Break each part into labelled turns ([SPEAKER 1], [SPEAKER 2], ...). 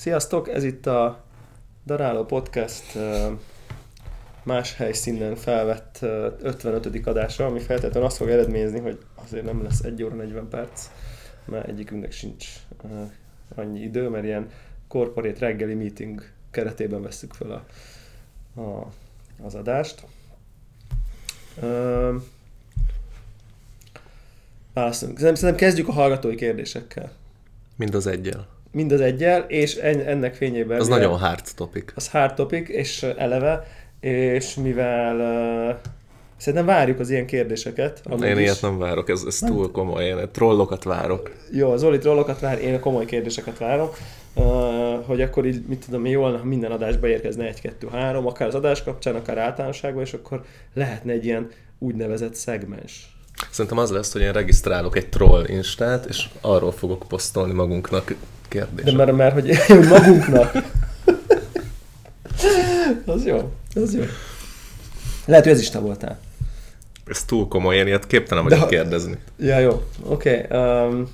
[SPEAKER 1] Sziasztok, ez itt a Daráló Podcast más helyszínen felvett 55. adása, ami feltétlenül azt fog eredményezni, hogy azért nem lesz 1 óra 40 perc, mert egyikünknek sincs annyi idő, mert ilyen corporate reggeli meeting keretében veszük fel a, a, az adást. Válaszolunk. Szerintem kezdjük a hallgatói kérdésekkel.
[SPEAKER 2] Mind az egyel.
[SPEAKER 1] Mind az egyel, és ennek fényében...
[SPEAKER 2] Az nagyon hard topic.
[SPEAKER 1] Az hard topic, és eleve, és mivel uh, szerintem várjuk az ilyen kérdéseket.
[SPEAKER 2] Én is. ilyet nem várok, ez, ez túl komoly, én trollokat várok.
[SPEAKER 1] Jó, Zoli trollokat vár, én a komoly kérdéseket várok. Uh, hogy akkor így, mit tudom, jól, ha minden adásba érkezne egy, kettő, három, akár az adás kapcsán, akár általánosságban, és akkor lehetne egy ilyen úgynevezett szegmens.
[SPEAKER 2] Szerintem az lesz, hogy én regisztrálok egy troll instát, és arról fogok posztolni magunknak kérdést.
[SPEAKER 1] De mert, mert hogy, magunknak. az jó, az jó. Lehet, hogy ez is te voltál.
[SPEAKER 2] Ez túl komoly, én ilyet képtelen vagyok kérdezni.
[SPEAKER 1] Ja, jó, oké. Okay. Um,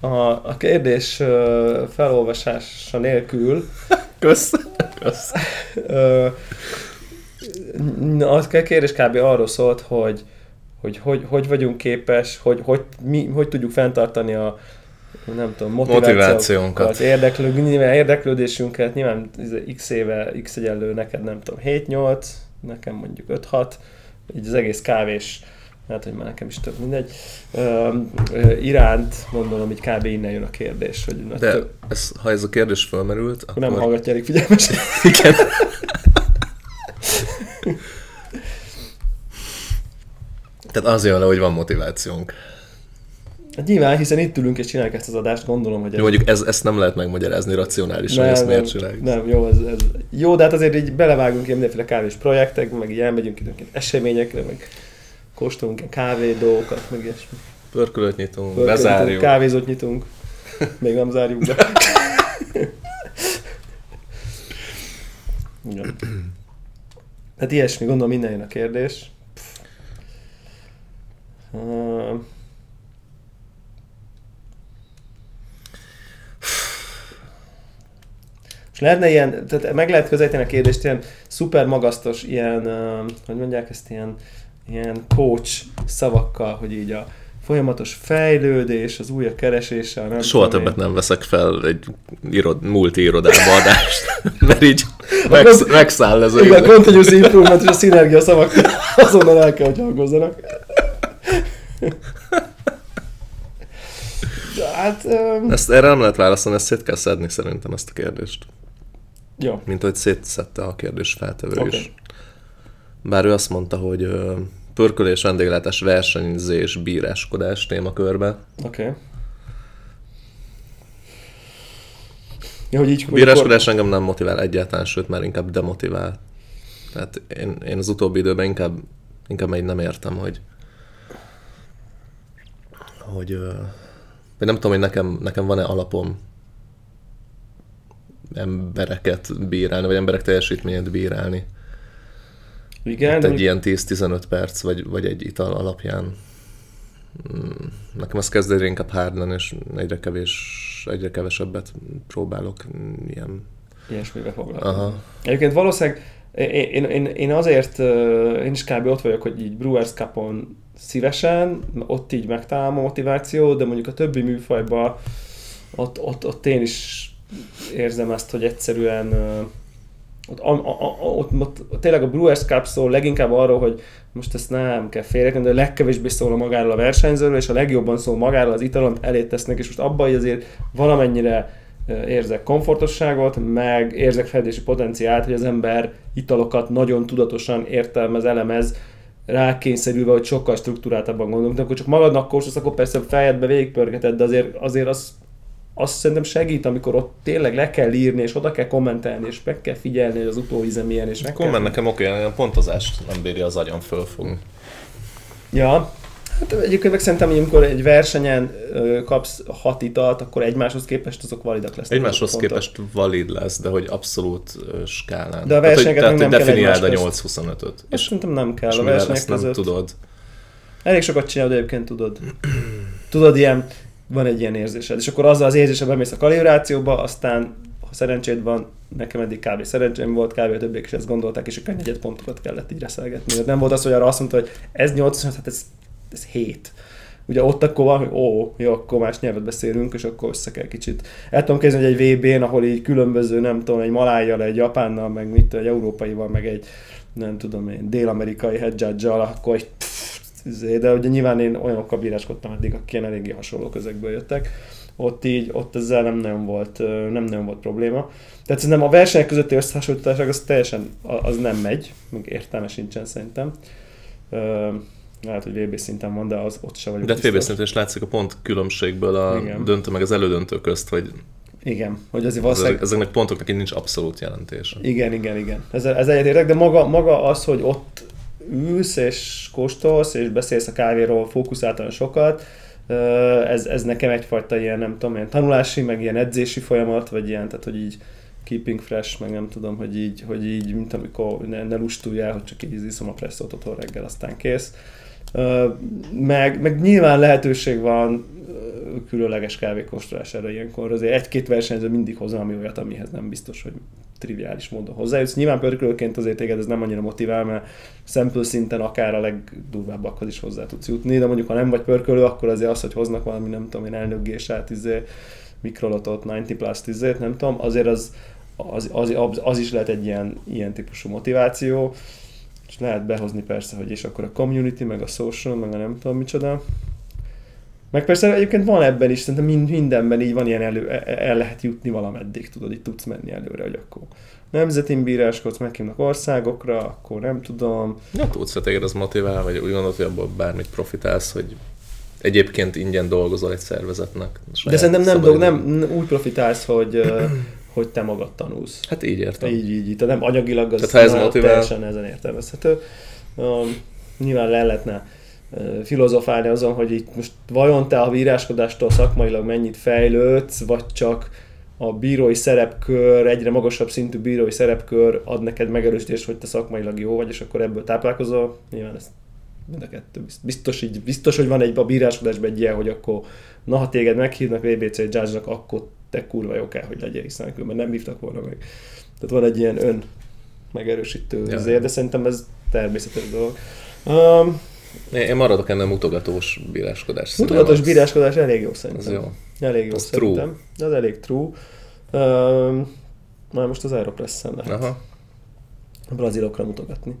[SPEAKER 1] a, a kérdés uh, felolvasása nélkül...
[SPEAKER 2] Kösz. Kösz. uh,
[SPEAKER 1] a kérdés kb. arról szólt, hogy hogy, hogy, hogy vagyunk képes, hogy, hogy, mi, hogy tudjuk fenntartani a, nem tudom, motivációnkat, az érdeklő, nyilván érdeklődésünket, nyilván x éve, x egyenlő neked nem tudom, 7-8, nekem mondjuk 5-6, így az egész kávés, hát hogy már nekem is több mindegy, ö, ö, iránt gondolom, hogy kb. innen jön a kérdés. Hogy
[SPEAKER 2] De több... ez, ha ez a kérdés felmerült,
[SPEAKER 1] akkor... Nem hallgatja elég figyelmesen.
[SPEAKER 2] Igen. Tehát az jön le, hogy van motivációnk.
[SPEAKER 1] Hát nyilván, hiszen itt ülünk és csináljuk ezt az adást, gondolom, hogy...
[SPEAKER 2] Ez... Jó, mondjuk ez, ezt nem lehet megmagyarázni racionálisan,
[SPEAKER 1] nem,
[SPEAKER 2] ezt
[SPEAKER 1] miért csináljuk. Nem, jó, ez, ez, jó, de hát azért így belevágunk ilyen mindenféle kávés projektek, meg így elmegyünk időnként eseményekre, meg kóstolunk ilyen kávé dolgokat, meg ilyesmi.
[SPEAKER 2] Pörkölőt nyitunk, Pörkölőt bezárjuk. Nyitunk,
[SPEAKER 1] kávézót nyitunk, még nem zárjuk be. Igen. Hát ilyesmi, gondolom minden jön a kérdés. És lehetne ilyen, tehát meg lehet közelíteni a kérdést ilyen szuper magasztos, ilyen, hogy mondják ezt, ilyen, ilyen coach szavakkal, hogy így a folyamatos fejlődés, az újra keresése. Nem
[SPEAKER 2] Soha többet én. nem veszek fel egy irod, multi irodába adást, mert így megsz, megszáll ez
[SPEAKER 1] a Igen, a continuous improvement és a szinergia szavak azonnal el kell, hogy hangozzanak. hát... Um...
[SPEAKER 2] Ezt erre nem lehet válaszolni, ezt szét kell szedni szerintem ezt a kérdést.
[SPEAKER 1] Jó.
[SPEAKER 2] Mint hogy szétszette a kérdés feltevő okay. is. Bár ő azt mondta, hogy pörkölés, vendéglátás, versenyzés, bíráskodás témakörbe.
[SPEAKER 1] Oké. Okay. Ja, hogy így,
[SPEAKER 2] Bíráskodás akkor... engem nem motivál egyáltalán, sőt már inkább demotivál. Tehát én, én az utóbbi időben inkább, inkább még nem értem, hogy hogy vagy nem tudom, hogy nekem, nekem van-e alapom embereket bírálni, vagy emberek teljesítményét bírálni. Igen. Hát egy ilyen 10-15 perc, vagy, vagy egy ital alapján. Nekem az kezd egyre inkább hard és egyre kevés, egyre kevesebbet próbálok ilyen...
[SPEAKER 1] Ilyesmivel foglalkozni. Aha. Egyébként valószínűleg én, én, én, azért, én is kb. ott vagyok, hogy így Brewers Cup-on szívesen, ott így megtalálom a motiváció, de mondjuk a többi műfajban ott, ott, ott én is érzem ezt, hogy egyszerűen ott, a, a, ott, ott, tényleg a Brewers Cup szól leginkább arról, hogy most ezt nem kell félrekenni, de a legkevésbé szól a magáról a versenyzőről, és a legjobban szól magáról az italon, elét tesznek, és most abban, hogy azért valamennyire érzek komfortosságot, meg érzek fejlődési potenciált, hogy az ember italokat nagyon tudatosan értelmez, elemez, rákényszerülve, hogy sokkal struktúráltabban gondolunk, de akkor csak magadnak kóstolsz, akkor persze fejedbe végigpörgeted, de azért, azért az, azt szerintem segít, amikor ott tényleg le kell írni, és oda kell kommentelni, és meg kell figyelni, hogy az utóíze milyen, és meg
[SPEAKER 2] Komment
[SPEAKER 1] kell...
[SPEAKER 2] nekem oké, a pontozást nem bírja az agyam fölfogni.
[SPEAKER 1] Ja, Hát egyébként meg szerintem, hogy amikor egy versenyen kapsz hat italt, akkor egymáshoz képest azok validak lesznek.
[SPEAKER 2] Egymáshoz képest valid lesz, de hogy abszolút skálán.
[SPEAKER 1] De a versenyeket tehát, hogy,
[SPEAKER 2] nem tehát, definiáld a 8-25-öt.
[SPEAKER 1] És szerintem nem kell és a versenyek
[SPEAKER 2] között. nem tudod.
[SPEAKER 1] Elég sokat csinálod, egyébként tudod. tudod, ilyen, van egy ilyen érzésed. És akkor azzal az érzésed bemész a kalibrációba, aztán ha szerencséd van, nekem eddig kb. szerencsém volt, kb. a többiek is ezt gondolták, és a negyed pontokat kellett így reszelgetni. Nem volt az, hogy arra azt mondta, hogy ez 8, hát ez, ez 7 ugye ott akkor van, hogy ó, jó, akkor más nyelvet beszélünk, és akkor össze kell kicsit. El tudom képzelni, hogy egy VB-n, ahol így különböző, nem tudom, egy malájjal, egy japánnal, meg mit, egy európaival, meg egy, nem tudom én, dél-amerikai headjudge akkor egy pff, de ugye nyilván én olyanokkal bíráskodtam eddig, akik ilyen eléggé hasonló közegből jöttek. Ott így, ott ezzel nem nagyon volt, nem nagyon volt probléma. Tehát szerintem a versenyek közötti összehasonlítás az teljesen, az nem megy, meg értelme sincsen szerintem lehet, hogy VB szinten van, de az ott se vagyok
[SPEAKER 2] De hát VB szinten is látszik a pont különbségből a Igen. döntő meg az elődöntő közt, hogy
[SPEAKER 1] igen, hogy azért valószínűleg...
[SPEAKER 2] Ezeknek pontoknak így nincs abszolút jelentése.
[SPEAKER 1] Igen, igen, igen. Ez, ez egyetértek, de maga, maga az, hogy ott ülsz és kóstolsz, és beszélsz a kávéról fókuszáltan sokat, ez, ez nekem egyfajta ilyen, nem tudom, ilyen tanulási, meg ilyen edzési folyamat, vagy ilyen, tehát hogy így keeping fresh, meg nem tudom, hogy így, hogy így mint amikor ne, ne lustuljál, hogy csak így iszom a presszót otthon reggel, aztán kész meg, meg nyilván lehetőség van különleges kávékóstolására ilyenkor. Azért egy-két versenyző mindig hoz valami olyat, amihez nem biztos, hogy triviális módon hozzájutsz. Nyilván pörkölőként azért téged ez nem annyira motivál, mert sample szinten akár a legdurvábbakhoz is hozzá tudsz jutni, de mondjuk ha nem vagy pörkölő, akkor azért az, hogy hoznak valami, nem tudom én, elnökgésát, izé, mikrolotot, 90 plus 10 nem tudom, azért az, az, az, az, az, is lehet egy ilyen, ilyen típusú motiváció és lehet behozni persze, hogy és akkor a community, meg a social, meg a nem tudom micsoda. Meg persze egyébként van ebben is, szerintem mindenben így van ilyen elő, e- e- el lehet jutni valameddig, tudod, itt tudsz menni előre, hogy akkor nemzetin bíráskodsz, meghívnak országokra, akkor nem tudom.
[SPEAKER 2] Ja, tudsz, hogy téged az motivál, vagy úgy gondolod, hogy abból bármit profitálsz, hogy egyébként ingyen dolgozol egy szervezetnek.
[SPEAKER 1] De szerintem nem, dolg, nem úgy profitálsz, hogy hogy te magad tanulsz.
[SPEAKER 2] Hát így értem.
[SPEAKER 1] Így, így, így. Tehát nem anyagilag az Tehát, ha ez motivál... teljesen ezen értelmezhető. Um, nyilván le lehetne filozofálni azon, hogy itt most vajon te a víráskodástól szakmailag mennyit fejlődsz, vagy csak a bírói szerepkör, egyre magasabb szintű bírói szerepkör ad neked megerősítést, hogy te szakmailag jó vagy, és akkor ebből táplálkozol. Nyilván ez mind a kettő. Biztos, így, biztos hogy van egy a bíráskodásban egy ilyen, hogy akkor na, ha téged meghívnak VBC judge akkor te kurva jó kell, hogy legyél, hiszen különben nem hívtak volna meg. Tehát van egy ilyen ön megerősítő ja. azért, de szerintem ez természetes dolog. Um,
[SPEAKER 2] én maradok ennél mutogatós bíráskodás.
[SPEAKER 1] Mutogatós bíráskodás elég jó szerintem.
[SPEAKER 2] Az jó.
[SPEAKER 1] Elég jó az szerintem. True. Az elég true. Um, már most az Aeropress-en lehet. Aha. A brazilokra mutogatni.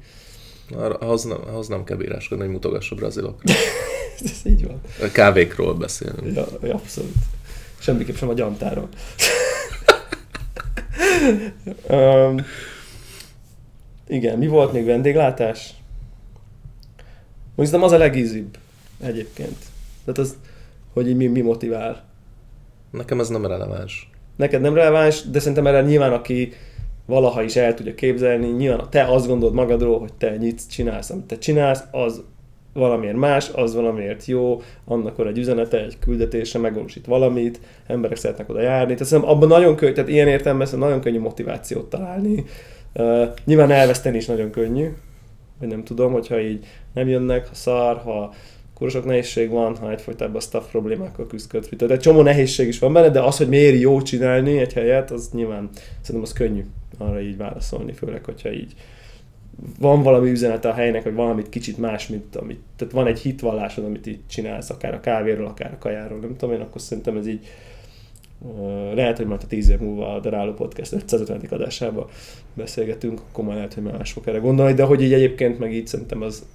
[SPEAKER 2] Ahhoz nem, ahhoz nem kell bíráskodni, hogy mutogass a brazilokra.
[SPEAKER 1] ez így van.
[SPEAKER 2] A kávékról beszélünk.
[SPEAKER 1] Ja, abszolút. Semmiképp sem a gyantáról. um, igen, mi volt még vendéglátás? Mondjuk az a legízibb egyébként. Tehát az, hogy mi, mi motivál.
[SPEAKER 2] Nekem ez nem releváns.
[SPEAKER 1] Neked nem releváns, de szerintem erre nyilván aki valaha is el tudja képzelni, nyilván te azt gondolod magadról, hogy te nyitsz, csinálsz, amit te csinálsz, az valamiért más, az valamiért jó, annak van egy üzenete, egy küldetése, megvalósít valamit, emberek szeretnek oda járni. Tehát szerintem abban nagyon könnyű, tehát ilyen értelemben nagyon könnyű motivációt találni. Uh, nyilván elveszteni is nagyon könnyű, vagy nem tudom, hogyha így nem jönnek, ha szar, ha akkor sok nehézség van, ha egyfolytában staff problémákkal küzdködsz. Tehát egy csomó nehézség is van benne, de az, hogy miért jó csinálni egy helyet, az nyilván szerintem az könnyű arra így válaszolni, főleg, hogyha így van valami üzenete a helynek, hogy valamit kicsit más, mint amit, tehát van egy hitvallásod, amit így csinálsz, akár a kávéról, akár a kajáról, nem tudom én, akkor szerintem ez így lehet, hogy majd a tíz év múlva a Daráló Podcast 550. adásában beszélgetünk, akkor majd lehet, hogy más fog erre gondolni, de hogy így egyébként meg így szerintem az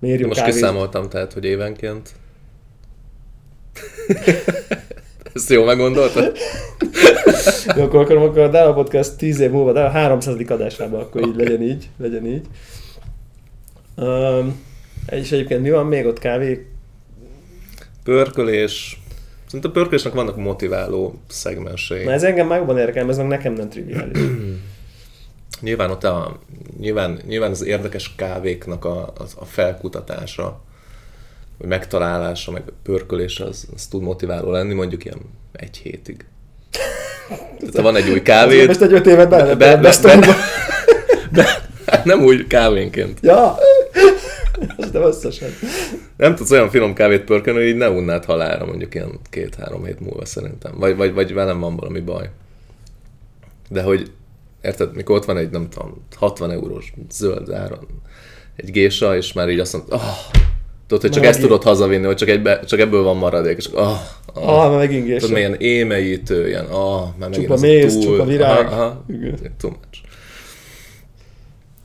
[SPEAKER 2] jó Most kávét... kiszámoltam, tehát, hogy évenként ezt jól meggondoltad?
[SPEAKER 1] Jó, akkor, akkor, akkor a Dála Podcast 10 év múlva, de a 300. adásában akkor így legyen így, legyen így. Um, és egyébként mi van még ott kávé?
[SPEAKER 2] Pörkölés. Szerintem a pörkölésnek vannak motiváló szegmensei.
[SPEAKER 1] Na ez engem már jobban érdekel, ez meg nekem nem triviális.
[SPEAKER 2] nyilván ott a, nyilván, nyilván az érdekes kávéknak a, a, a felkutatása, vagy megtalálása, meg pörkölése, az, az tud motiváló lenni, mondjuk ilyen egy hétig. Tehát van egy új kávé.
[SPEAKER 1] Most egy öt évet be, be, be, be, be,
[SPEAKER 2] be, nem úgy kávénként.
[SPEAKER 1] Ja, nem összesen.
[SPEAKER 2] Nem tudsz olyan finom kávét pörkölni, hogy így ne unnád halára mondjuk ilyen két-három hét múlva szerintem. Vagy, vagy, vagy velem van valami baj. De hogy, érted, mikor ott van egy, nem tudom, 60 eurós zöld áron egy gésa, és már így azt mondod, oh, tudod, hogy csak ezt tudod hazavinni, hogy csak, egybe, csak ebből van maradék, és oh,
[SPEAKER 1] oh, ah, már megint gésa.
[SPEAKER 2] Tudod, milyen émeítő, ilyen, ah, már megint
[SPEAKER 1] csupa túl, csupa virág. Aha, aha,
[SPEAKER 2] too much.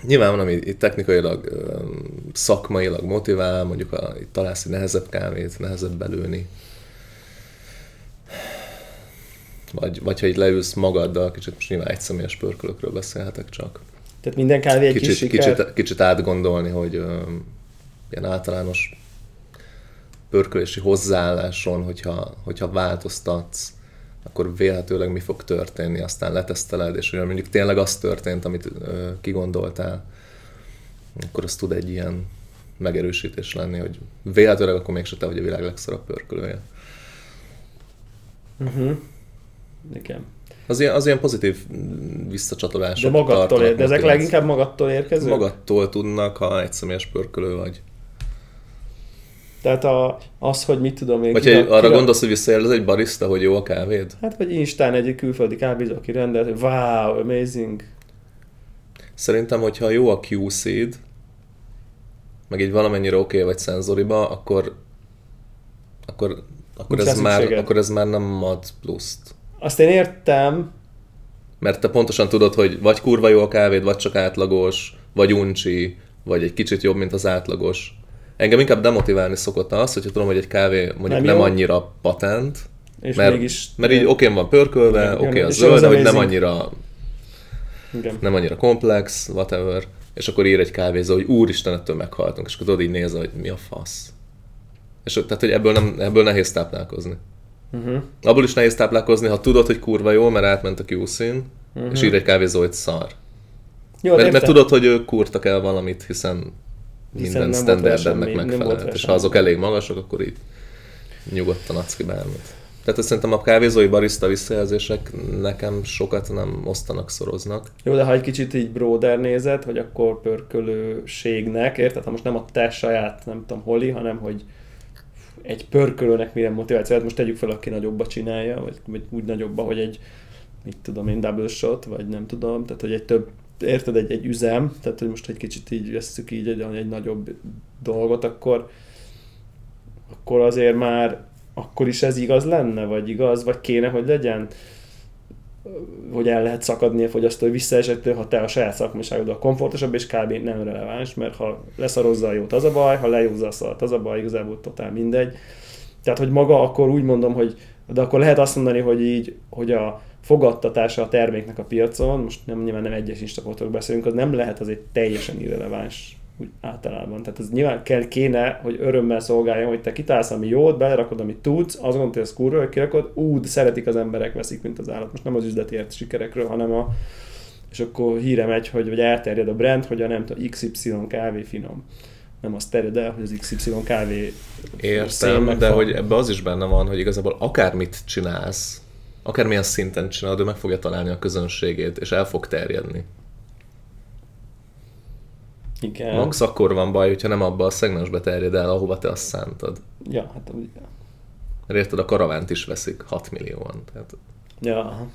[SPEAKER 2] Nyilván van, ami itt technikailag, szakmailag motivál, mondjuk a, itt találsz egy nehezebb kávét, nehezebb belőni. Vagy, vagy ha így leülsz magaddal, kicsit most nyilván egyszemélyes pörkölökről beszélhetek csak.
[SPEAKER 1] Tehát minden kávé egy
[SPEAKER 2] kicsit, kis kicsit, kicsit átgondolni, hogy ö, ilyen általános pörkölési hozzáálláson, hogyha, hogyha változtatsz, akkor vélhetőleg mi fog történni, aztán leteszteled, és olyan mondjuk tényleg az történt, amit ö, kigondoltál, akkor az tud egy ilyen megerősítés lenni, hogy véletlenül akkor mégse te vagy a világ legszarabb pörkölője.
[SPEAKER 1] Uh-huh. Igen.
[SPEAKER 2] Az ilyen, az ilyen pozitív visszacsatolások.
[SPEAKER 1] De magattól ér, de ezek leginkább magattól érkezők?
[SPEAKER 2] Magattól tudnak, ha egy személyes pörkölő vagy.
[SPEAKER 1] Tehát a, az, hogy mit tudom én...
[SPEAKER 2] Vagy kira, arra kira... gondolsz, hogy visszajelz egy barista, hogy jó a kávéd?
[SPEAKER 1] Hát vagy Instán egy külföldi kávézó, aki rendelt, hogy wow, amazing.
[SPEAKER 2] Szerintem, hogyha jó a QC-d, meg egy valamennyire oké okay vagy szenzoriba, akkor akkor, akkor, ez már, akkor ez már nem ad pluszt.
[SPEAKER 1] Azt én értem.
[SPEAKER 2] Mert te pontosan tudod, hogy vagy kurva jó a kávéd, vagy csak átlagos, vagy uncsi, vagy egy kicsit jobb, mint az átlagos. Engem inkább demotiválni szokott az, hogyha tudom, hogy egy kávé mondjuk nem, nem annyira patent, és mert, mégis, mert így oké van pörkölve, oké okay, a zöld, de hogy nem annyira igen. nem annyira komplex, whatever, és akkor ír egy kávézó, hogy úristen, ettől meghaltunk, és akkor tudod így nézve, hogy mi a fasz. És tehát, hogy ebből, nem, ebből nehéz táplálkozni. Uh-huh. Abból is nehéz táplálkozni, ha tudod, hogy kurva jó, mert átment a QC-n, uh-huh. és ír egy kávézó, hogy szar. Jó, mert, mert tudod, hogy ők kurtak el valamit, hiszen, hiszen minden standardemnek megfelelt, és ha azok elég magasak, akkor így nyugodtan adsz ki bármit. Tehát szerintem a kávézói barista visszajelzések nekem sokat nem osztanak, szoroznak.
[SPEAKER 1] Jó, de ha egy kicsit így broader nézed, hogy akkor pörkölőségnek, érted? Ha most nem a te saját, nem tudom, holi, hanem hogy egy pörkölőnek milyen motiváció, hát most tegyük fel, aki nagyobba csinálja, vagy, vagy úgy nagyobba, hogy egy, mit tudom én, double shot, vagy nem tudom, tehát hogy egy több, érted, egy, egy üzem, tehát hogy most egy kicsit így veszük így egy, egy nagyobb dolgot, akkor, akkor azért már akkor is ez igaz lenne, vagy igaz, vagy kéne, hogy legyen? Hogy el lehet szakadni a fogyasztói visszaesettől, ha te a saját szakmaságoddal komfortosabb, és kb. nem releváns, mert ha leszarozza a jót, az a baj, ha lejózza a szart, az a baj, igazából totál mindegy. Tehát, hogy maga akkor úgy mondom, hogy de akkor lehet azt mondani, hogy így, hogy a fogadtatása a terméknek a piacon, most nem nyilván nem egyes instapotról beszélünk, az nem lehet az egy teljesen irreleváns úgy általában. Tehát ez nyilván kell, kéne, hogy örömmel szolgáljon, hogy te kitálsz, ami jót, belerakod, amit tudsz, azt gondolod, hogy ez kurva, hogy kirakod, ú, de szeretik az emberek, veszik, mint az állat. Most nem az üzleti ért sikerekről, hanem a és akkor híre megy, hogy vagy elterjed a brand, hogy a nem tudom, XY kávé finom. Nem azt terjed el, hogy az XY kávé
[SPEAKER 2] Értem, de hogy ebbe az is benne van, hogy igazából akármit csinálsz, akármilyen szinten csinálod, ő meg fogja találni a közönségét, és el fog terjedni.
[SPEAKER 1] Igen.
[SPEAKER 2] Max akkor van baj, hogyha nem abba a szegmensbe terjed el, ahova te azt szántad.
[SPEAKER 1] Ja, hát ugye.
[SPEAKER 2] Mert érted, a karavánt is veszik 6 millióan. Tehát...
[SPEAKER 1] Ja.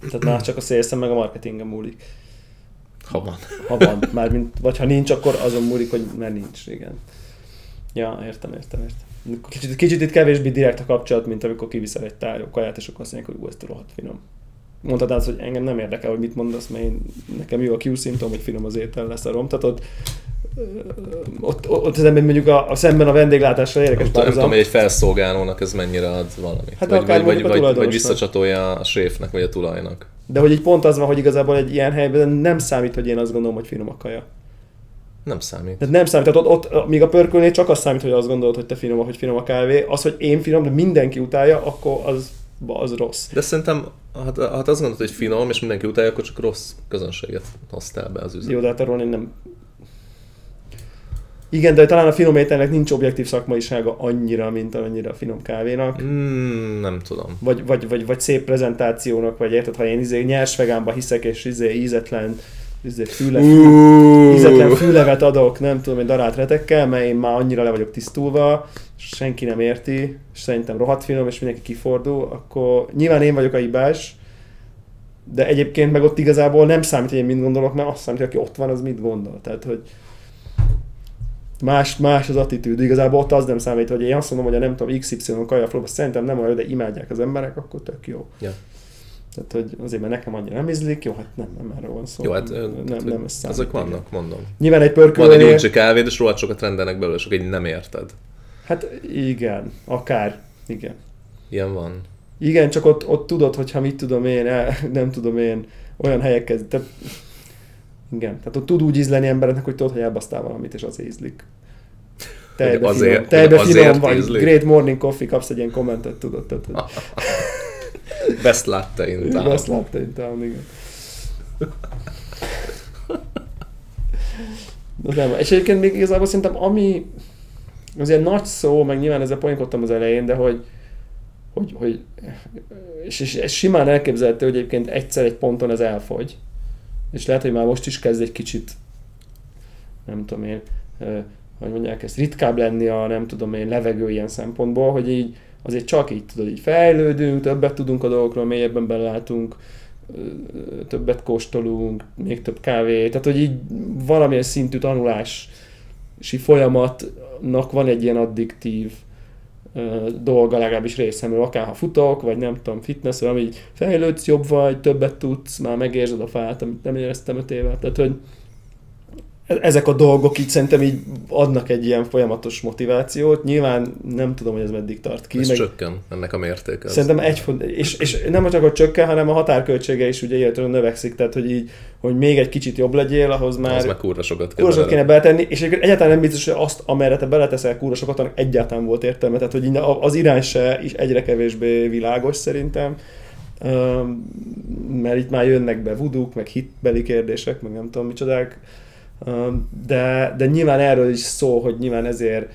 [SPEAKER 1] Tehát már csak a szélszem meg a marketingem múlik.
[SPEAKER 2] Ha van.
[SPEAKER 1] Ha van. Már mint, vagy ha nincs, akkor azon múlik, hogy mert nincs, igen. Ja, értem, értem, értem. Kicsit, kicsit itt kevésbé direkt a kapcsolat, mint amikor kiviszel egy tárgyó kaját, és akkor azt mondják, hogy ez rohadt finom mondtad az, hogy engem nem érdekel, hogy mit mondasz, mert én, nekem jó a Q szimptom, hogy finom az étel lesz a rom. Tehát ott, ott, ott ember mondjuk a, a szemben a vendéglátással érdekes
[SPEAKER 2] Nem, nem tudom, hogy egy felszolgálónak ez mennyire ad valami. Hát vagy, vagy, vagy, vagy, vagy visszacsatolja a séfnek, vagy a tulajnak.
[SPEAKER 1] De hogy egy pont az van, hogy igazából egy ilyen helyben nem számít, hogy én azt gondolom, hogy finom a kaja.
[SPEAKER 2] Nem számít.
[SPEAKER 1] Tehát nem számít. Tehát ott, ott míg a pörkölnél csak az számít, hogy azt gondolod, hogy te finom, hogy finom a kávé. Az, hogy én finom, de mindenki utálja, akkor az az rossz.
[SPEAKER 2] De szerintem, hát, hát azt gondolod, hogy finom, és mindenki utálja, akkor csak rossz közönséget hoztál be az üzletbe.
[SPEAKER 1] Jó, de hát arról én nem... Igen, de talán a finom ételnek nincs objektív szakmaisága annyira, mint amennyire a finom kávénak.
[SPEAKER 2] Mm, nem tudom.
[SPEAKER 1] Vagy, vagy, vagy, vagy szép prezentációnak, vagy érted, ha én izé nyers vegánba hiszek, és izé ízetlen izé ízetlen fülevet adok, nem tudom, egy darált retekkel, mert én már annyira le vagyok tisztulva, senki nem érti, és szerintem rohadt finom, és mindenki kifordul, akkor nyilván én vagyok a hibás, de egyébként meg ott igazából nem számít, hogy én mit gondolok, mert azt számít, hogy aki ott van, az mit gondol. Tehát, hogy más, más az attitűd. Igazából ott az nem számít, hogy én azt mondom, hogy a nem tudom, XY kajaflóba szerintem nem olyan, de imádják az emberek, akkor tök jó.
[SPEAKER 2] Ja.
[SPEAKER 1] Tehát, hogy azért, mert nekem annyira nem ízlik, jó, hát nem, nem erről van szó.
[SPEAKER 2] Jó, hát
[SPEAKER 1] nem, nem, nem ez
[SPEAKER 2] Azok vannak, mondom.
[SPEAKER 1] Nyilván egy pörkölnél...
[SPEAKER 2] Van egy UG kávéd, és rohadt sokat rendelnek belőle, sok egy nem érted.
[SPEAKER 1] Hát igen, akár, igen.
[SPEAKER 2] Ilyen van.
[SPEAKER 1] Igen, csak ott, ott tudod, hogyha mit tudom én, nem tudom én, olyan helyeket, tehát igen, tehát ott tud úgy ízleni embereknek, hogy tudod, hogy elbasztál valamit, és az ízlik. Tejbe azért, finom, azért finom vagy, ízlik. Great Morning Coffee, kapsz egy ilyen kommentet, tudod, tehát, hogy...
[SPEAKER 2] Best latte in town.
[SPEAKER 1] Best latte in town, igen. De nem, és egyébként még igazából szerintem ami azért nagy szó, meg nyilván ezzel poénkodtam az elején, de hogy, hogy, hogy és, és, és simán elképzelhető, hogy egyébként egyszer egy ponton ez elfogy. És lehet, hogy már most is kezd egy kicsit, nem tudom én, hogy mondják ezt, ritkább lenni a nem tudom én levegő ilyen szempontból, hogy így azért csak így tudod, így fejlődünk, többet tudunk a dolgokról, mélyebben belátunk, többet kóstolunk, még több kávé, tehát hogy így valamilyen szintű tanulási folyamatnak van egy ilyen addiktív dolga legalábbis részemről, akár ha futok, vagy nem tudom, fitness, vagy ami fejlődsz, jobb vagy, többet tudsz, már megérzed a fát, amit nem éreztem öt éve. Tehát, hogy ezek a dolgok így szerintem így adnak egy ilyen folyamatos motivációt. Nyilván nem tudom, hogy ez meddig tart ki.
[SPEAKER 2] Ez meg... csökken ennek a mértéke.
[SPEAKER 1] Szerintem egy, és, és nem csak, hogy csökken, hanem a határköltsége is ugye életről növekszik, tehát hogy így, hogy még egy kicsit jobb legyél, ahhoz már... Az
[SPEAKER 2] meg kurva sokat
[SPEAKER 1] kell kurva kéne beletenni, és egyáltalán nem biztos, hogy azt, amerre te beleteszel kurva sokat, annak egyáltalán volt értelme, tehát hogy az irány se is egyre kevésbé világos szerintem mert itt már jönnek be vuduk, meg hitbeli kérdések, meg nem tudom micsodák, de, de nyilván erről is szó, hogy nyilván ezért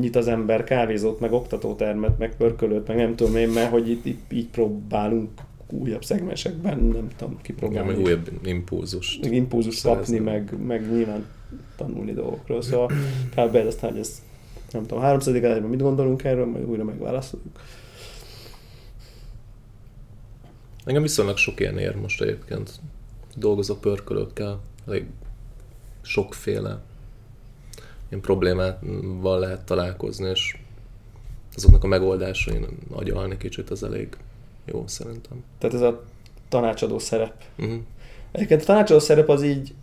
[SPEAKER 1] nyit az ember kávézót, meg oktatótermet, meg pörkölőt, meg nem tudom én, mert hogy itt, itt így próbálunk újabb szegmensekben, nem tudom, kipróbálni.
[SPEAKER 2] Ja, meg újabb impulzus.
[SPEAKER 1] Meg impulzus kapni, meg, meg nyilván tanulni dolgokról. Szóval kb. ez aztán, hogy ez nem tudom, háromszadik elejében mit gondolunk erről, majd újra megválaszoljuk.
[SPEAKER 2] Engem viszonylag sok ilyen ér most egyébként. Dolgozok pörkölőkkel, elég sokféle ilyen problémával lehet találkozni, és azoknak a megoldásain agyalni kicsit az elég jó szerintem.
[SPEAKER 1] Tehát ez a tanácsadó szerep. Uh-huh. Egyébként a tanácsadó szerep az így,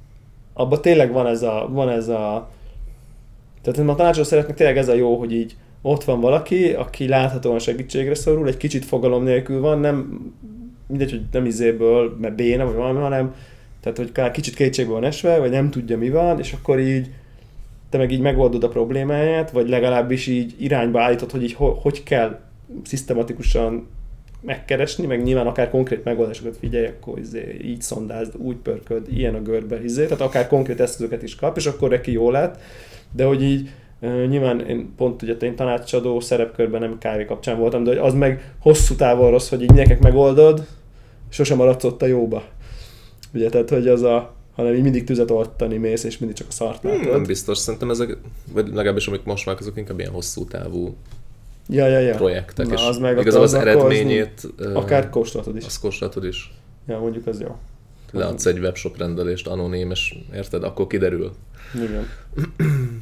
[SPEAKER 1] abban tényleg van ez a, van ez a tehát a tanácsadó szerepnek tényleg ez a jó, hogy így ott van valaki, aki láthatóan segítségre szorul, egy kicsit fogalom nélkül van, nem mindegy, hogy nem izéből, mert béna vagy valami, hanem tehát, hogy kicsit kétségbe van esve, vagy nem tudja mi van, és akkor így te meg így megoldod a problémáját, vagy legalábbis így irányba állítod, hogy így hogy kell szisztematikusan megkeresni, meg nyilván akár konkrét megoldásokat figyelj, akkor izé, így szondázd, úgy pörköd, ilyen a görbe, izé, tehát akár konkrét eszközöket is kap, és akkor neki jó lett, de hogy így nyilván én pont ugye én tanácsadó szerepkörben nem kávé kapcsán voltam, de az meg hosszú távon rossz, hogy így nekek megoldod, sosem maradsz ott a jóba. Ugye, tehát, hogy az a, hanem így mindig tüzet oltani mész, és mindig csak a szart
[SPEAKER 2] látod. Hmm, nem biztos, szerintem ezek, vagy legalábbis amik most már azok inkább ilyen hosszú távú
[SPEAKER 1] ja, ja, ja.
[SPEAKER 2] projektek, Na, és az meg igazából az, az eredményét...
[SPEAKER 1] Akár kóstolhatod is.
[SPEAKER 2] Azt kóstolhatod is.
[SPEAKER 1] Ja, mondjuk az jó.
[SPEAKER 2] Leadsz egy webshop rendelést anonim, és érted, akkor kiderül.
[SPEAKER 1] Igen.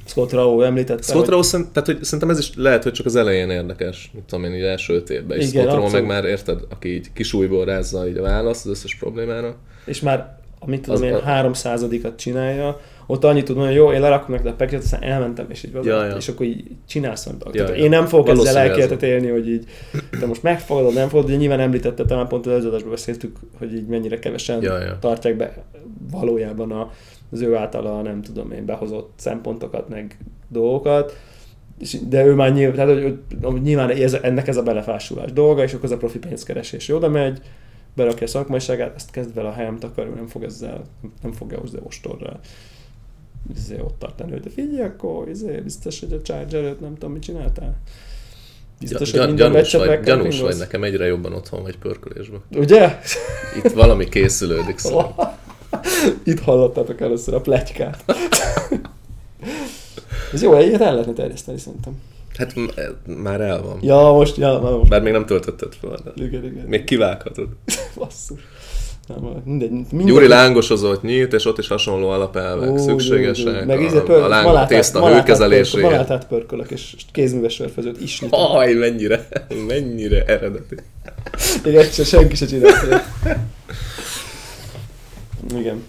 [SPEAKER 1] Scott Rao említette.
[SPEAKER 2] Scott Rao, hogy... tehát, hogy szerintem ez is lehet, hogy csak az elején érdekes, mit tudom én, így első öt évben. És Igen, Scott Rao meg már érted, aki így kisújból rázza így a választ az összes problémára.
[SPEAKER 1] És már, amit tudom az én, háromszázadikat csinálja, ott annyit tud mondani, hogy jó, én lerakom neked a packet, aztán elmentem, és így ja, ja. és akkor így csinálsz olyan ja, ja. Én nem fogok ezzel elkéltet élni, hogy így, te most megfogadod, nem fogadod, ugye nyilván említette, talán pont az előző beszéltük, hogy így mennyire kevesen ja, ja. tartják be valójában a, az ő általa, nem tudom én, behozott szempontokat, meg dolgokat, de ő már nyilván, tehát, hogy, hogy nyilván ez, ennek ez a belefásulás dolga, és akkor az a profi pénzkeresés oda megy, berakja a szakmaiságát, ezt kezd vele a helyem takarni, nem fog ezzel, nem fogja hozni ostorral izé, ott tartani, hogy de figyelj, akkor izé, biztos, hogy a charger nem tudom, mit csináltál.
[SPEAKER 2] Biztos, Gyan, hogy gyanús vagy, gyanús vagy nekem egyre jobban otthon vagy pörkölésben.
[SPEAKER 1] Ugye?
[SPEAKER 2] Itt valami készülődik szóval.
[SPEAKER 1] Itt hallottátok először a pletykát. Ez jó, egyet el lehetne terjeszteni szerintem.
[SPEAKER 2] Hát már el van.
[SPEAKER 1] Ja, most, ja, már most.
[SPEAKER 2] Bár még nem töltötted fel.
[SPEAKER 1] De igen, igen.
[SPEAKER 2] Még kivághatod.
[SPEAKER 1] Basszus.
[SPEAKER 2] Mindegy, mindegy. Gyuri lángosozott nyílt, és ott is hasonló alapelvek Ó, szükségesek. Meg a, pör, a láng, tészta hőkezeléséhez.
[SPEAKER 1] Malátát pörkölök, és kézműves sörfőzőt is
[SPEAKER 2] nyitom. Aj, mennyire, mennyire eredeti.
[SPEAKER 1] Igen, se senki se csinálja. Igen.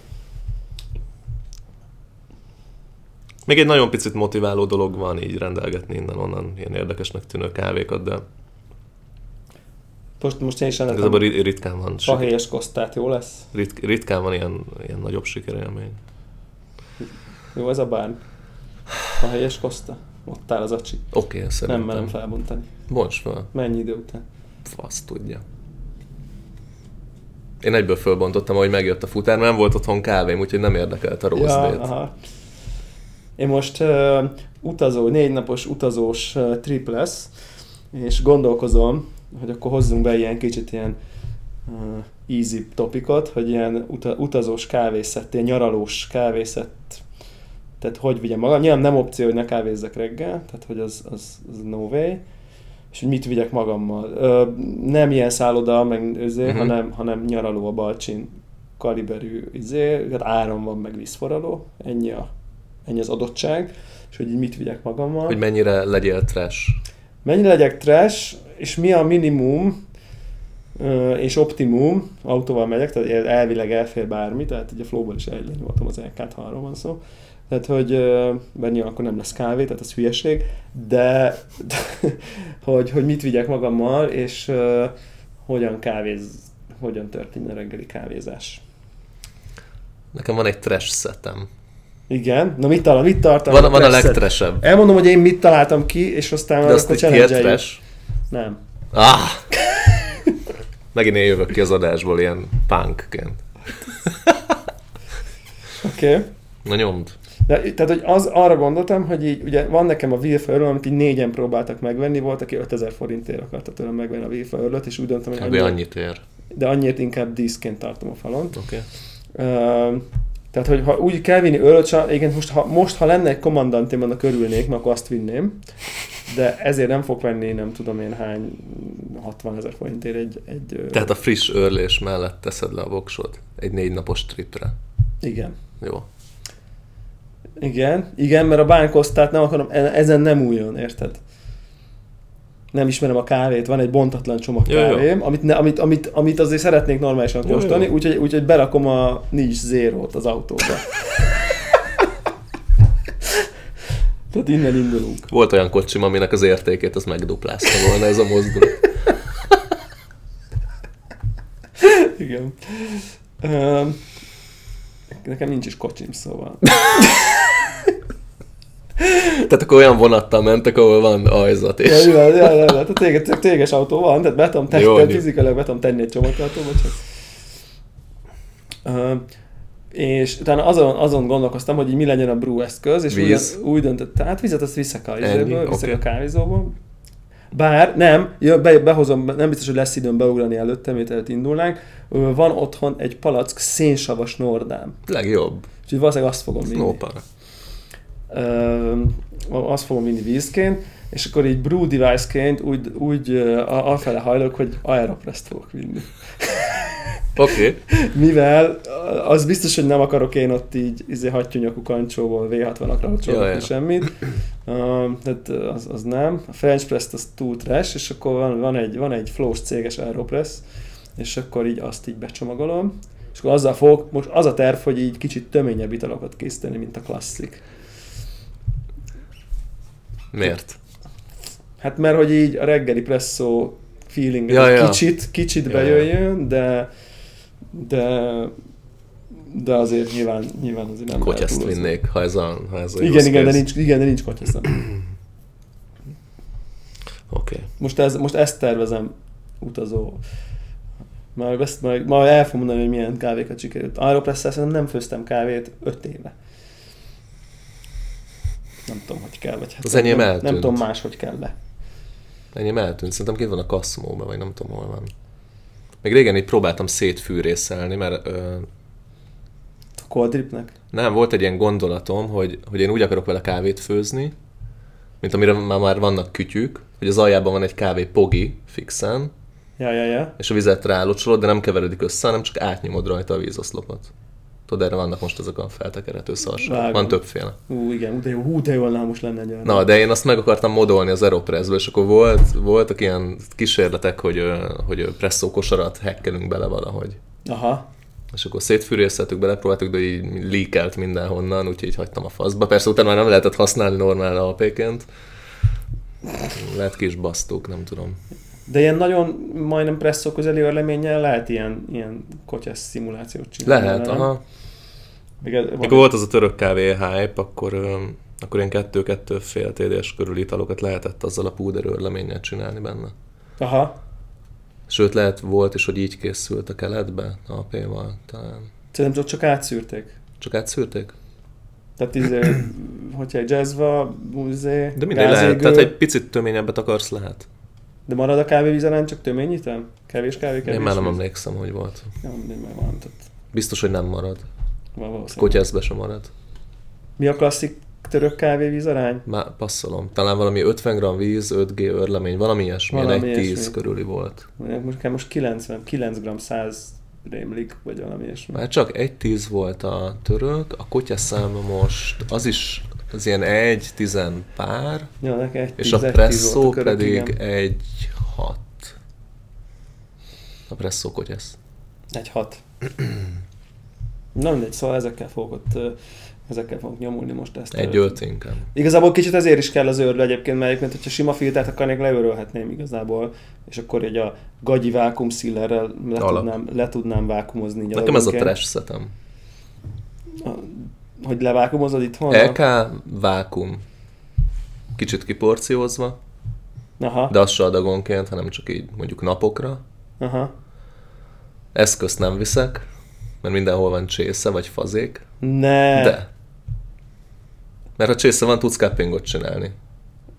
[SPEAKER 2] Még egy nagyon picit motiváló dolog van így rendelgetni innen-onnan ilyen érdekesnek tűnő kávékat, de
[SPEAKER 1] most, most én is
[SPEAKER 2] ennek Igazából ritkán van.
[SPEAKER 1] Fahéjas kosztát, jó lesz?
[SPEAKER 2] Rit, ritkán van ilyen, ilyen nagyobb sikerélmény.
[SPEAKER 1] Jó, ez a bán. Fahéjas koszta? Ott áll az acsi.
[SPEAKER 2] Oké, okay,
[SPEAKER 1] szerintem. Nem merem felbontani.
[SPEAKER 2] Bonts fel.
[SPEAKER 1] Mennyi idő után?
[SPEAKER 2] Fasz tudja. Én egyből fölbontottam, ahogy megjött a futár, nem volt otthon kávém, úgyhogy nem érdekelt a rossz ja, aha.
[SPEAKER 1] Én most uh, utazó, négy napos utazós uh, trip lesz, és gondolkozom, hogy akkor hozzunk be ilyen kicsit ilyen uh, easy topikot, hogy ilyen uta, utazós kávészett, ilyen nyaralós kávészett, tehát hogy vigyem magam. Nyilván nem opció, hogy ne kávézzek reggel, tehát hogy az, az, az no way. És hogy mit vigyek magammal. Ö, nem ilyen szálloda, meg özé, uh-huh. hanem, hanem nyaraló a Balcsin kaliberű izé, hát áram van, meg vízforraló, ennyi, a, ennyi az adottság, és hogy így mit vigyek magammal.
[SPEAKER 2] Hogy mennyire legyél trash.
[SPEAKER 1] Mennyire legyek trash, és mi a minimum és optimum, autóval megyek, tehát elvileg elfér bármi, tehát így a flowban is elnyomottam az LK-t, ha arról van szó. Tehát, hogy, mert akkor nem lesz kávé, tehát az hülyeség, de, de hogy, hogy mit vigyek magammal, és hogyan kávéz, hogyan történjen a reggeli kávézás.
[SPEAKER 2] Nekem van egy trash szetem.
[SPEAKER 1] Igen, na mit, talál, mit tartom?
[SPEAKER 2] Van, a van a legtresebb.
[SPEAKER 1] Elmondom, hogy én mit találtam ki, és aztán
[SPEAKER 2] De azt akkor challenge
[SPEAKER 1] Nem.
[SPEAKER 2] Ah! Megint én jövök ki az adásból ilyen punkként.
[SPEAKER 1] Oké. Okay.
[SPEAKER 2] Na nyomd.
[SPEAKER 1] De, tehát, hogy az, arra gondoltam, hogy így, ugye van nekem a Wilfa amit így négyen próbáltak megvenni, volt, aki 5000 forintért akarta tőlem megvenni a Wilfa és úgy döntöttem,
[SPEAKER 2] hogy annyi, annyit ér.
[SPEAKER 1] De annyit inkább díszként tartom a falon.
[SPEAKER 2] Oké. Okay.
[SPEAKER 1] Uh, tehát, hogy ha úgy kell vinni öröt, igen, most ha, most, ha lenne egy kommandantém, annak örülnék, mert akkor azt vinném. De ezért nem fog venni, nem tudom én hány, 60 ezer forintért egy, egy...
[SPEAKER 2] Tehát a friss örlés mellett teszed le a voksod egy négy napos tripre.
[SPEAKER 1] Igen.
[SPEAKER 2] Jó.
[SPEAKER 1] Igen, igen, mert a bánkosztát nem akarom, e- ezen nem újon, érted? Nem ismerem a kávét, van egy bontatlan csomag jó, kávém, jó. Amit, ne, amit, amit, amit azért szeretnék normálisan kóstolni, úgyhogy, úgyhogy berakom a nincs zérót az autóba. Tehát innen indulunk.
[SPEAKER 2] Volt olyan kocsim, aminek az értékét az megduplázta volna ez a mozdulat.
[SPEAKER 1] Igen. Um, nekem nincs is kocsim, szóval.
[SPEAKER 2] Tehát akkor olyan vonattal mentek, ahol van ajzat
[SPEAKER 1] is. Ja, ja, ja, ja, tehát téges, téges autó van, tehát be tudom tenni, fizikailag be tudom tenni egy csomagtartóba, csak... Uh, és utána azon, azon gondolkoztam, hogy így mi legyen a brew eszköz, és Víz. úgy, úgy döntött, hát vizet azt visszak a, visszak okay. a kávézóból. Bár nem, be, behozom, nem biztos, hogy lesz időm beugrani előtte, mielőtt indulnánk. Van otthon egy palack szénsavas nordám.
[SPEAKER 2] Legjobb.
[SPEAKER 1] Úgyhogy valószínűleg azt fogom vinni. Azt fogom vinni vízként, és akkor így brew device-ként úgy, úgy alfele hajlok, hogy Aeropress-t fogok vinni.
[SPEAKER 2] Oké. Okay.
[SPEAKER 1] Mivel az biztos, hogy nem akarok én ott így izé, hattyúnyakú kancsóból V60-akra ja, ja. semmit. Uh, tehát az, az, nem. A French press az túl trash, és akkor van, van egy, van egy flows céges Aeropress, és akkor így azt így becsomagolom. És akkor azzal fog, most az a terv, hogy így kicsit töményebb italokat készíteni, mint a klasszik.
[SPEAKER 2] Miért?
[SPEAKER 1] Hát mert hogy így a reggeli presszó feeling ja, ja. kicsit, kicsit ja, bejöjjön, de de de azért nyilván, nyilván azért nem
[SPEAKER 2] Kotyaszt vinnék, ha ez a, ha ez a
[SPEAKER 1] igen, igen, de nincs, igen, de nincs kotyaszom. Oké.
[SPEAKER 2] Okay.
[SPEAKER 1] Most, ez, most ezt tervezem utazó. Már, ezt, már, már el fogom mondani, hogy milyen kávékat sikerült. Aeropress szerintem nem főztem kávét öt éve. Nem tudom, hogy kell, vagy hát
[SPEAKER 2] az enyém
[SPEAKER 1] nem, nem tudom más, hogy kell le.
[SPEAKER 2] Enyém eltűnt, szerintem kint van a kaszmóban, vagy nem tudom, hol van. Még régen így próbáltam szétfűrészelni, mert... Ö...
[SPEAKER 1] A coldripnek?
[SPEAKER 2] Nem, volt egy ilyen gondolatom, hogy, hogy én úgy akarok vele kávét főzni, mint amire már, már vannak kütyük, hogy az aljában van egy kávé pogi fixen,
[SPEAKER 1] Ja, ja, ja.
[SPEAKER 2] És a vizet rálocsolod, de nem keveredik össze, hanem csak átnyomod rajta a vízoszlopot. Tudod, erre vannak most ezek a feltekerhető szarság. Van többféle.
[SPEAKER 1] Ú, igen, de jó, hú, de jó lenne most lenne egy
[SPEAKER 2] Na, de én azt meg akartam modolni az Aeropressbe, és akkor volt, voltak ilyen kísérletek, hogy, hogy presszó kosarat hekkelünk bele valahogy.
[SPEAKER 1] Aha.
[SPEAKER 2] És akkor szétfűrészeltük, belepróbáltuk, de így leakelt mindenhonnan, úgyhogy így hagytam a faszba. Persze utána már nem lehetett használni normál alpéként. Lehet kis basztók, nem tudom.
[SPEAKER 1] De ilyen nagyon majdnem presszó közeli örleménnyel lehet ilyen, ilyen kotyás szimulációt csinálni.
[SPEAKER 2] Lehet, nem? aha. Mikor volt az a török kávé hype, akkor, akkor ilyen kettő-kettő fél TDS körül italokat lehetett azzal a púder örleménnyel csinálni benne.
[SPEAKER 1] Aha.
[SPEAKER 2] Sőt, lehet volt is, hogy így készült a keletbe, a val talán.
[SPEAKER 1] Szerintem csak átszűrték.
[SPEAKER 2] Csak átszűrték?
[SPEAKER 1] Tehát izé, hogyha egy jazzva, izé,
[SPEAKER 2] De mindegy lehet, tehát egy picit töményebbet akarsz, lehet.
[SPEAKER 1] De marad a kávévízelán csak töményítem? Kevés kávé, kevés
[SPEAKER 2] Én már nem emlékszem, hogy volt.
[SPEAKER 1] Nem, már van. Tehát...
[SPEAKER 2] Biztos, hogy nem marad. Kotyászbe sem marad.
[SPEAKER 1] Mi a klasszik török kávévíz arány?
[SPEAKER 2] Már passzolom. Talán valami 50 g víz, 5G örlemény, valami ilyesmi, valami egy 10 körüli volt.
[SPEAKER 1] Most, most 90, 9 g 100 rémlik, vagy valami ilyesmi.
[SPEAKER 2] Már csak egy 10 volt a török, a kutya most az is az ilyen egy tizen pár,
[SPEAKER 1] ja, egy
[SPEAKER 2] és a presszó körök, pedig igen. egy hat. A presszó kotyesz.
[SPEAKER 1] Egy hat. Na mindegy, szóval ezekkel fogok ott ezekkel fogok nyomulni most ezt.
[SPEAKER 2] Egy ölt inkább.
[SPEAKER 1] Igazából kicsit ezért is kell az őrlő egyébként, mert egyébként, hogyha sima filtert akarnék, leőrölhetném igazából, és akkor egy a gagyi vákum szillerrel le, tudnám, le tudnám vákumozni.
[SPEAKER 2] Nekem ez a trash szetem.
[SPEAKER 1] Hogy levákumozod itthon?
[SPEAKER 2] LK vákum. Kicsit kiporciózva.
[SPEAKER 1] Aha.
[SPEAKER 2] De az se adagonként, hanem csak így mondjuk napokra.
[SPEAKER 1] Aha.
[SPEAKER 2] Eszközt nem viszek, mert mindenhol van csésze vagy fazék.
[SPEAKER 1] Ne.
[SPEAKER 2] De. Mert ha csésze van, tudsz cuppingot csinálni.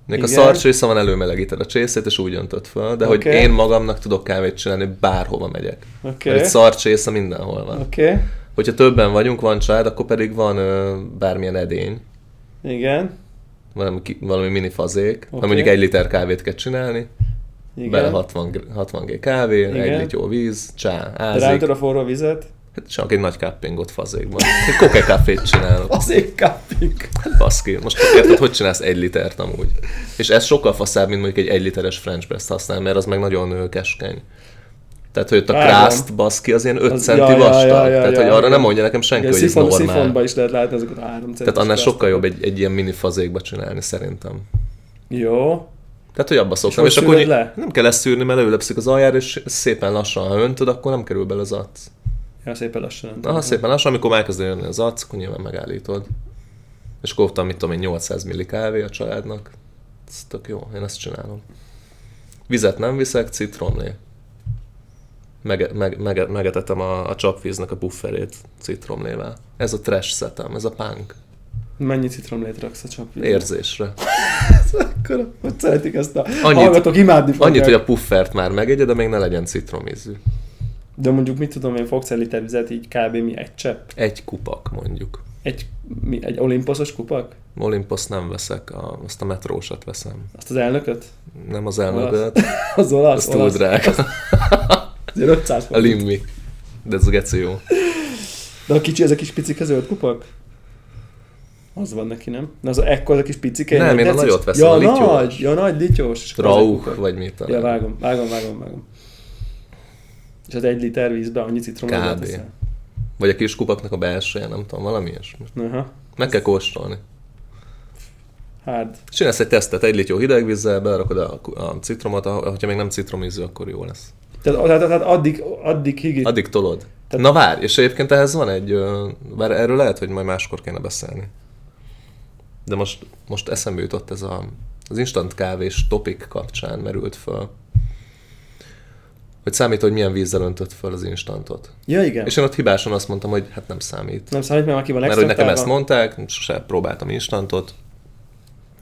[SPEAKER 2] Még a szar csésze van, előmelegíted a csészét, és úgy öntött fel, de okay. hogy én magamnak tudok kávét csinálni, bárhova megyek.
[SPEAKER 1] Okay.
[SPEAKER 2] Mert egy szar csésze mindenhol van.
[SPEAKER 1] Okay.
[SPEAKER 2] Hogyha többen vagyunk, van család, akkor pedig van ö, bármilyen edény.
[SPEAKER 1] Igen.
[SPEAKER 2] Valami, valami mini fazék. Okay. Mondjuk egy liter kávét kell csinálni, Igen. bele 60, 60 g kávé, Igen. egy liter víz, csá, ázik.
[SPEAKER 1] De a forró vizet?
[SPEAKER 2] Hát csak egy nagy cuppingot fazékban. Egy koke kávét csinálok.
[SPEAKER 1] Fazék cupping.
[SPEAKER 2] Hát baszki, most érted, hogy csinálsz egy litert amúgy? És ez sokkal faszább, mint mondjuk egy egy literes French press használ, mert az meg nagyon keskeny. Tehát, hogy ott a krászt baszki az ilyen 5 az, centi ja, vastag. Ja, ja, ja, Tehát, hogy arra ja. nem mondja nekem senki, Igen, hogy szifon, ez normál.
[SPEAKER 1] Szifonba is lehet látni azokat a 3
[SPEAKER 2] Tehát annál sokkal jobb egy, egy ilyen mini fazékba csinálni szerintem.
[SPEAKER 1] Jó.
[SPEAKER 2] Tehát, hogy abba szoktam. És, és akkor le? nem kell ezt szűrni, mert előlepszik az aljára, és szépen lassan, ha öntöd, akkor nem kerül bele az arc.
[SPEAKER 1] Ja, szépen lassan.
[SPEAKER 2] Aha, szépen lassan, amikor már kezd jönni az arc, akkor nyilván megállítod. És koptam, mit tudom én, 800 milli kávé a családnak. Ez tök jó, én ezt csinálom. Vizet nem viszek, citromlé. Meg, mege, megetetem a, a csapvíznek a bufferét citromlével. Ez a trash szetem, ez a punk.
[SPEAKER 1] Mennyi citromlét raksz a csapvízbe?
[SPEAKER 2] Érzésre.
[SPEAKER 1] Akkor, hogy szeretik ezt a annyit, hallgatók imádni
[SPEAKER 2] fogják. Annyit, hogy a puffert már megegye, de még ne legyen citromízű.
[SPEAKER 1] De mondjuk mit tudom én, fogsz egy liter vizet, így kb. mi egy csepp?
[SPEAKER 2] Egy kupak mondjuk.
[SPEAKER 1] Egy, mi, egy olimposzos kupak?
[SPEAKER 2] Olympus nem veszek, a, azt a metrósat veszem.
[SPEAKER 1] Azt az elnököt?
[SPEAKER 2] Nem az elnököt.
[SPEAKER 1] az olasz?
[SPEAKER 2] Az túl drága.
[SPEAKER 1] Azért 500
[SPEAKER 2] A limmi. De ez a geci jó.
[SPEAKER 1] De a kicsi, ez a kis picik a zöld kupak? Az van neki, nem? Na az ekkor a kis picike.
[SPEAKER 2] Nem, én a nagyot veszem,
[SPEAKER 1] ja, a lityós. nagy, ja, nagy, lityós.
[SPEAKER 2] Rauch, vagy mit
[SPEAKER 1] talán. Ja, vágom, vágom, vágom, vágom. És az egy liter vízbe annyi citromot
[SPEAKER 2] Kb. Vagy a kis kupaknak a belseje, nem tudom, valami ilyesmi.
[SPEAKER 1] Aha.
[SPEAKER 2] Meg kell kóstolni.
[SPEAKER 1] Hát.
[SPEAKER 2] Csinálsz egy tesztet, egy litjó hideg vízzel, berakod a, a citromot, ha még nem citromízű, akkor jó lesz.
[SPEAKER 1] Tehát, tehát, tehát addig, addig higít.
[SPEAKER 2] Addig tolod. Tehát... Na várj, és egyébként ehhez van egy, bár erről lehet, hogy majd máskor kéne beszélni. De most, most eszembe jutott ez a, az instant kávés topik kapcsán merült föl hogy számít, hogy milyen vízzel öntött fel az instantot.
[SPEAKER 1] Ja, igen.
[SPEAKER 2] És én ott hibásan azt mondtam, hogy hát nem számít.
[SPEAKER 1] Nem számít, mert aki van
[SPEAKER 2] Mert hogy nekem ezt mondták, sose próbáltam instantot.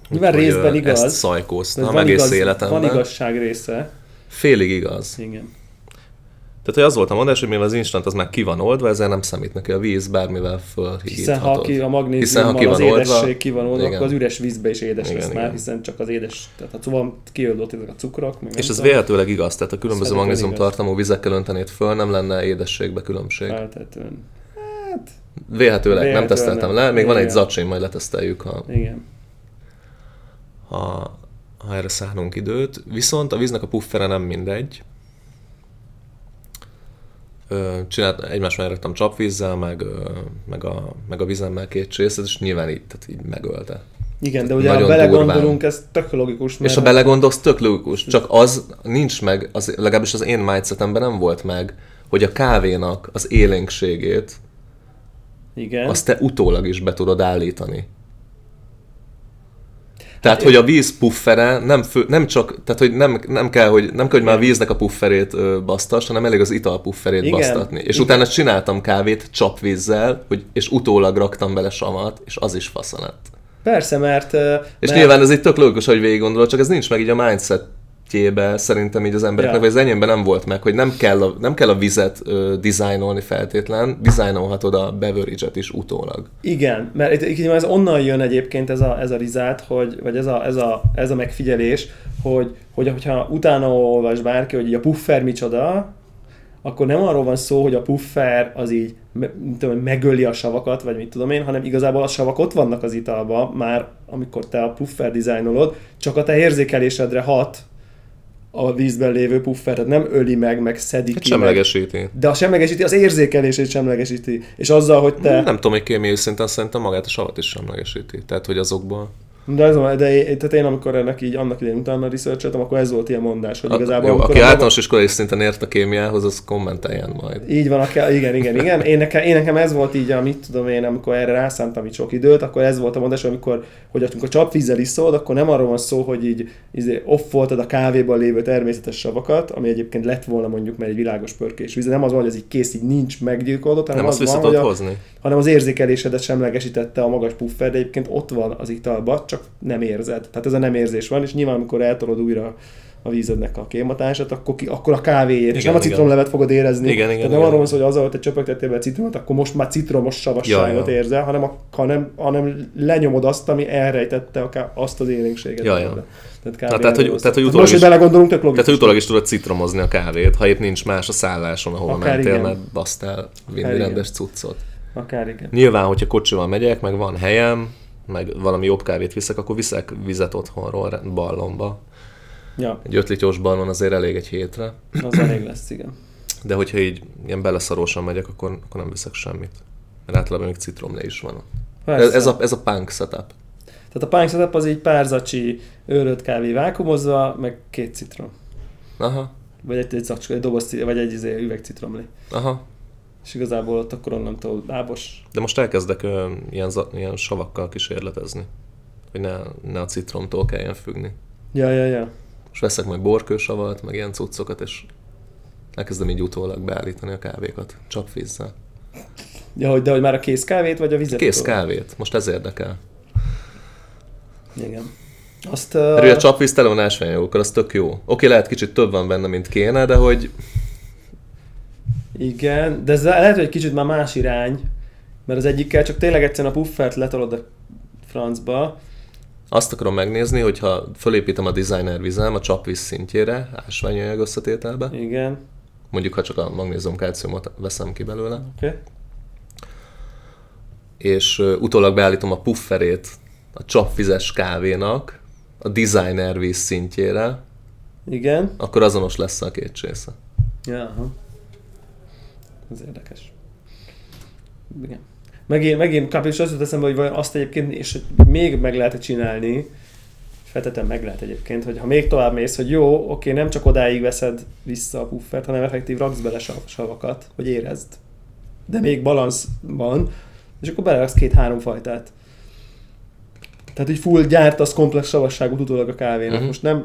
[SPEAKER 1] Nyilván részben igaz.
[SPEAKER 2] Ezt szajkóztam egész igaz, életemben.
[SPEAKER 1] Van igazság része.
[SPEAKER 2] Félig igaz.
[SPEAKER 1] Igen.
[SPEAKER 2] Tehát, hogy az volt a mondás, hogy mivel az instant az már ki van oldva, ezzel nem számít neki a víz, bármivel fölhívhatod.
[SPEAKER 1] Hiszen ha ki a magnéziummal ki az édesség ki van oldva, akkor az üres vízbe is édes igen, lesz igen. már, hiszen csak az édes, tehát ha szóval kioldott ezek a cukrok.
[SPEAKER 2] Meg És ez véletőleg igaz, tehát a különböző magnézium tartalmú vizekkel öntenéd föl, nem lenne édességbe különbség. Feltetően. Hát, Véhetőleg, nem teszteltem le, még igen. van egy zacsim, majd leteszteljük, ha, igen. ha, ha erre szánunk időt. Viszont a víznek a puffere nem mindegy, csinált, egymás mellé raktam csapvízzel, meg, meg, a, meg a vizemmel két csészet, és nyilván így, tehát így megölte.
[SPEAKER 1] Igen, de ugye ha belegondolunk, durván. ez tök logikus.
[SPEAKER 2] Mert... És ha belegondolsz, tök logikus, csak az nincs meg, az, legalábbis az én mindsetemben nem volt meg, hogy a kávénak az élénkségét Igen. azt te utólag is be tudod állítani. Tehát, hogy a víz puffere nem, fő, nem csak, tehát, hogy nem, nem kell, hogy, nem kell, hogy már a víznek a pufferét ö, basztas, hanem elég az ital pufferét Igen. basztatni. És Igen. utána csináltam kávét csapvízzel, hogy, és utólag raktam bele samat, és az is fasza lett.
[SPEAKER 1] Persze, mert...
[SPEAKER 2] És mert... nyilván ez egy tök logikus, hogy végig gondolod, csak ez nincs meg így a mindset projektjébe szerintem így az embereknek, ja. vagy az enyémben nem volt meg, hogy nem kell a, nem kell a vizet ö, dizájnolni feltétlen, dizájnolhatod a beverage is utólag.
[SPEAKER 1] Igen, mert itt, itt ez onnan jön egyébként ez a, ez a rizát, hogy, vagy ez a, ez, a, ez a megfigyelés, hogy, hogy hogyha utána olvas bárki, hogy a puffer micsoda, akkor nem arról van szó, hogy a puffer az így tudom, megöli a savakat, vagy mit tudom én, hanem igazából a savak ott vannak az italba, már amikor te a puffer dizájnolod, csak a te érzékelésedre hat, a vízben lévő puffert, nem öli meg, meg szedi hát
[SPEAKER 2] ki. Semlegesíti. Meg.
[SPEAKER 1] De a semlegesíti, az érzékelését semlegesíti. És azzal, hogy te...
[SPEAKER 2] Nem tudom, hogy kémiai szinten szerintem magát a savat is semlegesíti. Tehát, hogy azokból...
[SPEAKER 1] De, ez, de tehát én amikor ennek így annak idején utána researcholtam, akkor ez volt ilyen mondás, hogy igazából... Jó,
[SPEAKER 2] aki általános maga... iskolai szinten ért a kémiához, az kommenteljen majd.
[SPEAKER 1] Így van, aki, igen, igen, igen. Én nekem, én nekem ez volt így, amit tudom én, amikor erre rászántam így sok időt, akkor ez volt a mondás, amikor, hogy amikor csapvízzel iszod, akkor nem arról van szó, hogy így izé, off voltad a kávéban lévő természetes savakat, ami egyébként lett volna mondjuk, mert egy világos pörkés víz, nem az van, hogy ez így kész, így nincs meggyilkolott, hanem
[SPEAKER 2] nem
[SPEAKER 1] az
[SPEAKER 2] van, hogy a, hozni.
[SPEAKER 1] hanem az érzékelésedet semlegesítette a magas puffer, de egyébként ott van az italba, csak nem érzed. Tehát ez a nem érzés van, és nyilván amikor eltolod újra a vízednek a kématását, akkor, ki, akkor a kávéért, igen, és nem a citromlevet fogod érezni.
[SPEAKER 2] Igen, igen,
[SPEAKER 1] Tehát nem arról van szó, hogy azzal, hogy te csöpögtettél be a citromot, akkor most már citromos savasságot ja, ja. érzel, hanem, a, hanem, hanem lenyomod azt, ami elrejtette a, azt az élénkséget.
[SPEAKER 2] Ja, ja. Tehát, Na, tehát, hogy, tehát, hogy
[SPEAKER 1] utólag most, is, belegondolunk, tök logikus.
[SPEAKER 2] Tehát, hogy utólag is tudod citromozni a kávét, ha épp nincs más a szálláson, ahol Akár mentél, igen. mert basztál vinni rendes igen. cuccot.
[SPEAKER 1] Akár igen.
[SPEAKER 2] Nyilván, hogyha kocsival megyek, meg van helyem, meg valami jobb kávét viszek, akkor viszek vizet otthonról ballonba. Ja. Egy 5 litros ballon azért elég egy hétre.
[SPEAKER 1] Az elég lesz, igen.
[SPEAKER 2] De hogyha így ilyen beleszarósan megyek, akkor, akkor nem viszek semmit. Mert általában még citromlé is van. Ez, ez, a, ez a punk setup.
[SPEAKER 1] Tehát a punk setup az így pár zacsi őrölt kávé vákumozva, meg két citrom.
[SPEAKER 2] Aha.
[SPEAKER 1] Vagy egy, egy, zacskó, egy doboz, vagy egy izé, üveg citromlé.
[SPEAKER 2] Aha
[SPEAKER 1] és igazából ott akkor onnantól lábos.
[SPEAKER 2] De most elkezdek ö, ilyen, ilyen savakkal kísérletezni, hogy ne, ne a citromtól kelljen függni.
[SPEAKER 1] Ja, ja, ja.
[SPEAKER 2] És veszek majd borkősavat, meg ilyen cuccokat, és elkezdem így utólag beállítani a kávékat, csak vízzel.
[SPEAKER 1] Ja, hogy, de hogy már a kész kávét, vagy a vizet?
[SPEAKER 2] Kész kávét, most ez érdekel.
[SPEAKER 1] Igen.
[SPEAKER 2] Azt, uh... Erről a csapvíz tele van ásványokkal, az tök jó. Oké, lehet kicsit több van benne, mint kéne, de hogy
[SPEAKER 1] igen, de ez lehet, hogy egy kicsit már más irány, mert az egyikkel csak tényleg egyszerűen a puffert letolod a francba.
[SPEAKER 2] Azt akarom megnézni, hogyha fölépítem a designer vizem a csapvíz szintjére, ásványanyag összetételbe.
[SPEAKER 1] Igen.
[SPEAKER 2] Mondjuk, ha csak a magnézium kalciumot veszem ki belőle.
[SPEAKER 1] Oké. Okay.
[SPEAKER 2] És utólag beállítom a pufferét a csapvizes kávénak a designer víz szintjére.
[SPEAKER 1] Igen.
[SPEAKER 2] Akkor azonos lesz a két csésze.
[SPEAKER 1] Ja, aha. Ez érdekes. Igen. Megint, megint kb. is az jut eszembe, hogy azt egyébként, és hogy még meg lehet csinálni, feltetem meg lehet egyébként, hogy ha még tovább mész, hogy jó, oké, nem csak odáig veszed vissza a puffert, hanem effektív raksz bele savakat, hogy érezd. De még balansz van, és akkor beleraksz két-három fajtát. Tehát, hogy full gyártasz komplex savasságot utólag a kávénak. Uh-huh. Most nem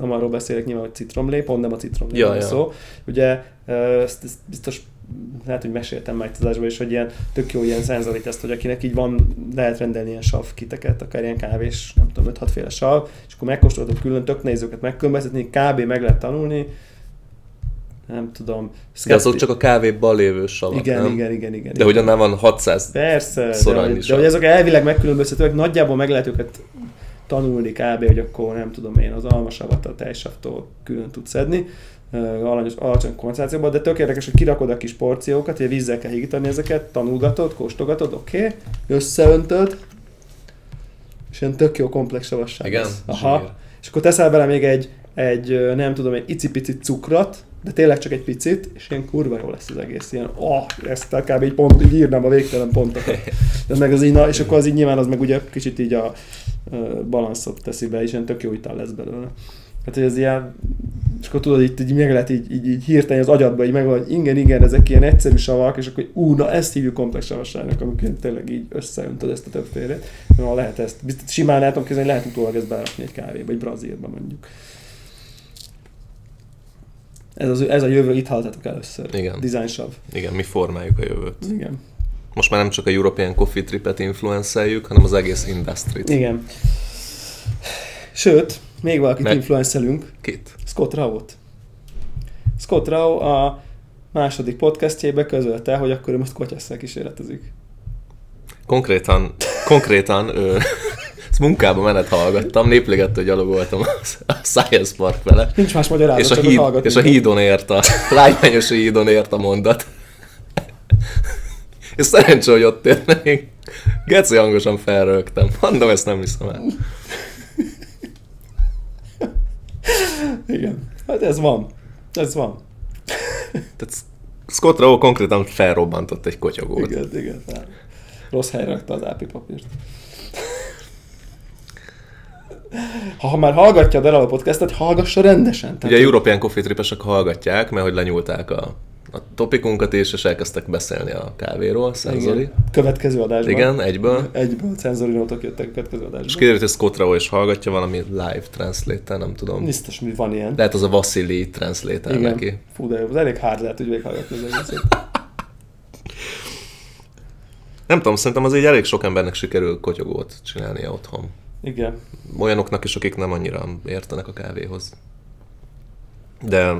[SPEAKER 1] nem arról beszélek nyilván, hogy citromlé, pont nem a citromlé ja, ja. szó. Ugye ezt, ezt biztos lehet, hogy meséltem már tudásban is, hogy ilyen tök jó ilyen ezt, hogy akinek így van, lehet rendelni ilyen sav kiteket, akár ilyen kávés, nem tudom, 5-6 féle sav, és akkor megkóstoltok külön, tök nehéz őket megkülönböztetni, kb. meg lehet tanulni, nem tudom.
[SPEAKER 2] Szkepti... De azok csak a kávéban lévő savak,
[SPEAKER 1] igen,
[SPEAKER 2] nem?
[SPEAKER 1] igen, igen, igen.
[SPEAKER 2] De hogy annál van 600
[SPEAKER 1] Persze, de, hogy, de hogy ezek elvileg megkülönböztetőek, nagyjából meg lehet őket tanulni kb., hogy akkor nem tudom én, az almasavat a tejsavtól külön tudsz szedni alanyos, alacsony koncentrációban, de tök érdekes, hogy kirakod a kis porciókat, hogy vízzel kell higítani ezeket, tanulgatod, kóstogatod, oké, okay, összeöntöd, és ilyen tök jó komplex savasság.
[SPEAKER 2] Igen?
[SPEAKER 1] Aha. Zsír. És akkor teszel bele még egy, egy nem tudom, egy icipici cukrot, de tényleg csak egy picit, és ilyen kurva jó lesz az egész. Ilyen, oh, ezt kb. így pont, így írnám a végtelen pontokat. De meg az így, na, és akkor az így nyilván az meg ugye kicsit így a, a balanszot teszi be, és ilyen tök jó ital lesz belőle. Hát, hogy ez ilyen, és akkor tudod, így, így meg lehet így, így, így hirtelen az agyadba, így meg hogy igen, igen, ezek ilyen egyszerű savak, és akkor ú, na ezt hívjuk komplex savasságnak, amikor tényleg így összeöntöd ezt a többfélét. Na, lehet ezt, biztos, simán lehet, tudom lehet utólag ezt berakni egy kávéba, egy brazilba mondjuk. Ez, az, ez a jövő, itt haltatok először.
[SPEAKER 2] Igen.
[SPEAKER 1] Design sav.
[SPEAKER 2] Igen, mi formáljuk a jövőt.
[SPEAKER 1] Igen.
[SPEAKER 2] Most már nem csak a European Coffee Tripet influenceljük, hanem az egész industry
[SPEAKER 1] Igen. Sőt, még valakit Meg... influencelünk.
[SPEAKER 2] Kit?
[SPEAKER 1] Scott Rao-t. Scott Rao a második podcastjébe közölte, hogy akkor ő most kotyásszal kísérletezik.
[SPEAKER 2] Konkrétan, konkrétan ő, ezt munkába menet hallgattam, néplégettől gyalogoltam a Science Park vele.
[SPEAKER 1] Nincs más magyarázat,
[SPEAKER 2] és a, híd, és a hídon ért a, lágymányos hídon ért a mondat. És szerencsé, hogy ott ért, mert én geci hangosan felrögtem. Mondom, ezt nem hiszem el.
[SPEAKER 1] Igen. Hát ez van. Ez van.
[SPEAKER 2] Tehát Scott Rowe konkrétan felrobbantott egy kotyogót.
[SPEAKER 1] Igen, igen. Rossz helyre rakta az ápi papírt. Ha, már hallgatja a a podcastet, hallgassa rendesen.
[SPEAKER 2] Tehát Ugye a European Coffee Tripesek hallgatják, mert hogy lenyúlták a a topikunkat is, és elkezdtek beszélni a kávéról, Szenzori. Igen.
[SPEAKER 1] Következő adásban.
[SPEAKER 2] Igen, egyből.
[SPEAKER 1] Egyből, Szenzori nótok jöttek a következő adásban.
[SPEAKER 2] És kiderült, hogy Scott Rao is hallgatja valami live translate nem tudom.
[SPEAKER 1] Biztos, mi van ilyen.
[SPEAKER 2] Lehet az a Vasili translate
[SPEAKER 1] Igen.
[SPEAKER 2] neki.
[SPEAKER 1] Fú, de az elég hard lehet, hogy végighallgatni az egészet.
[SPEAKER 2] Nem tudom, szerintem az így elég sok embernek sikerül kotyogót csinálnia otthon.
[SPEAKER 1] Igen.
[SPEAKER 2] Olyanoknak is, akik nem annyira értenek a kávéhoz. De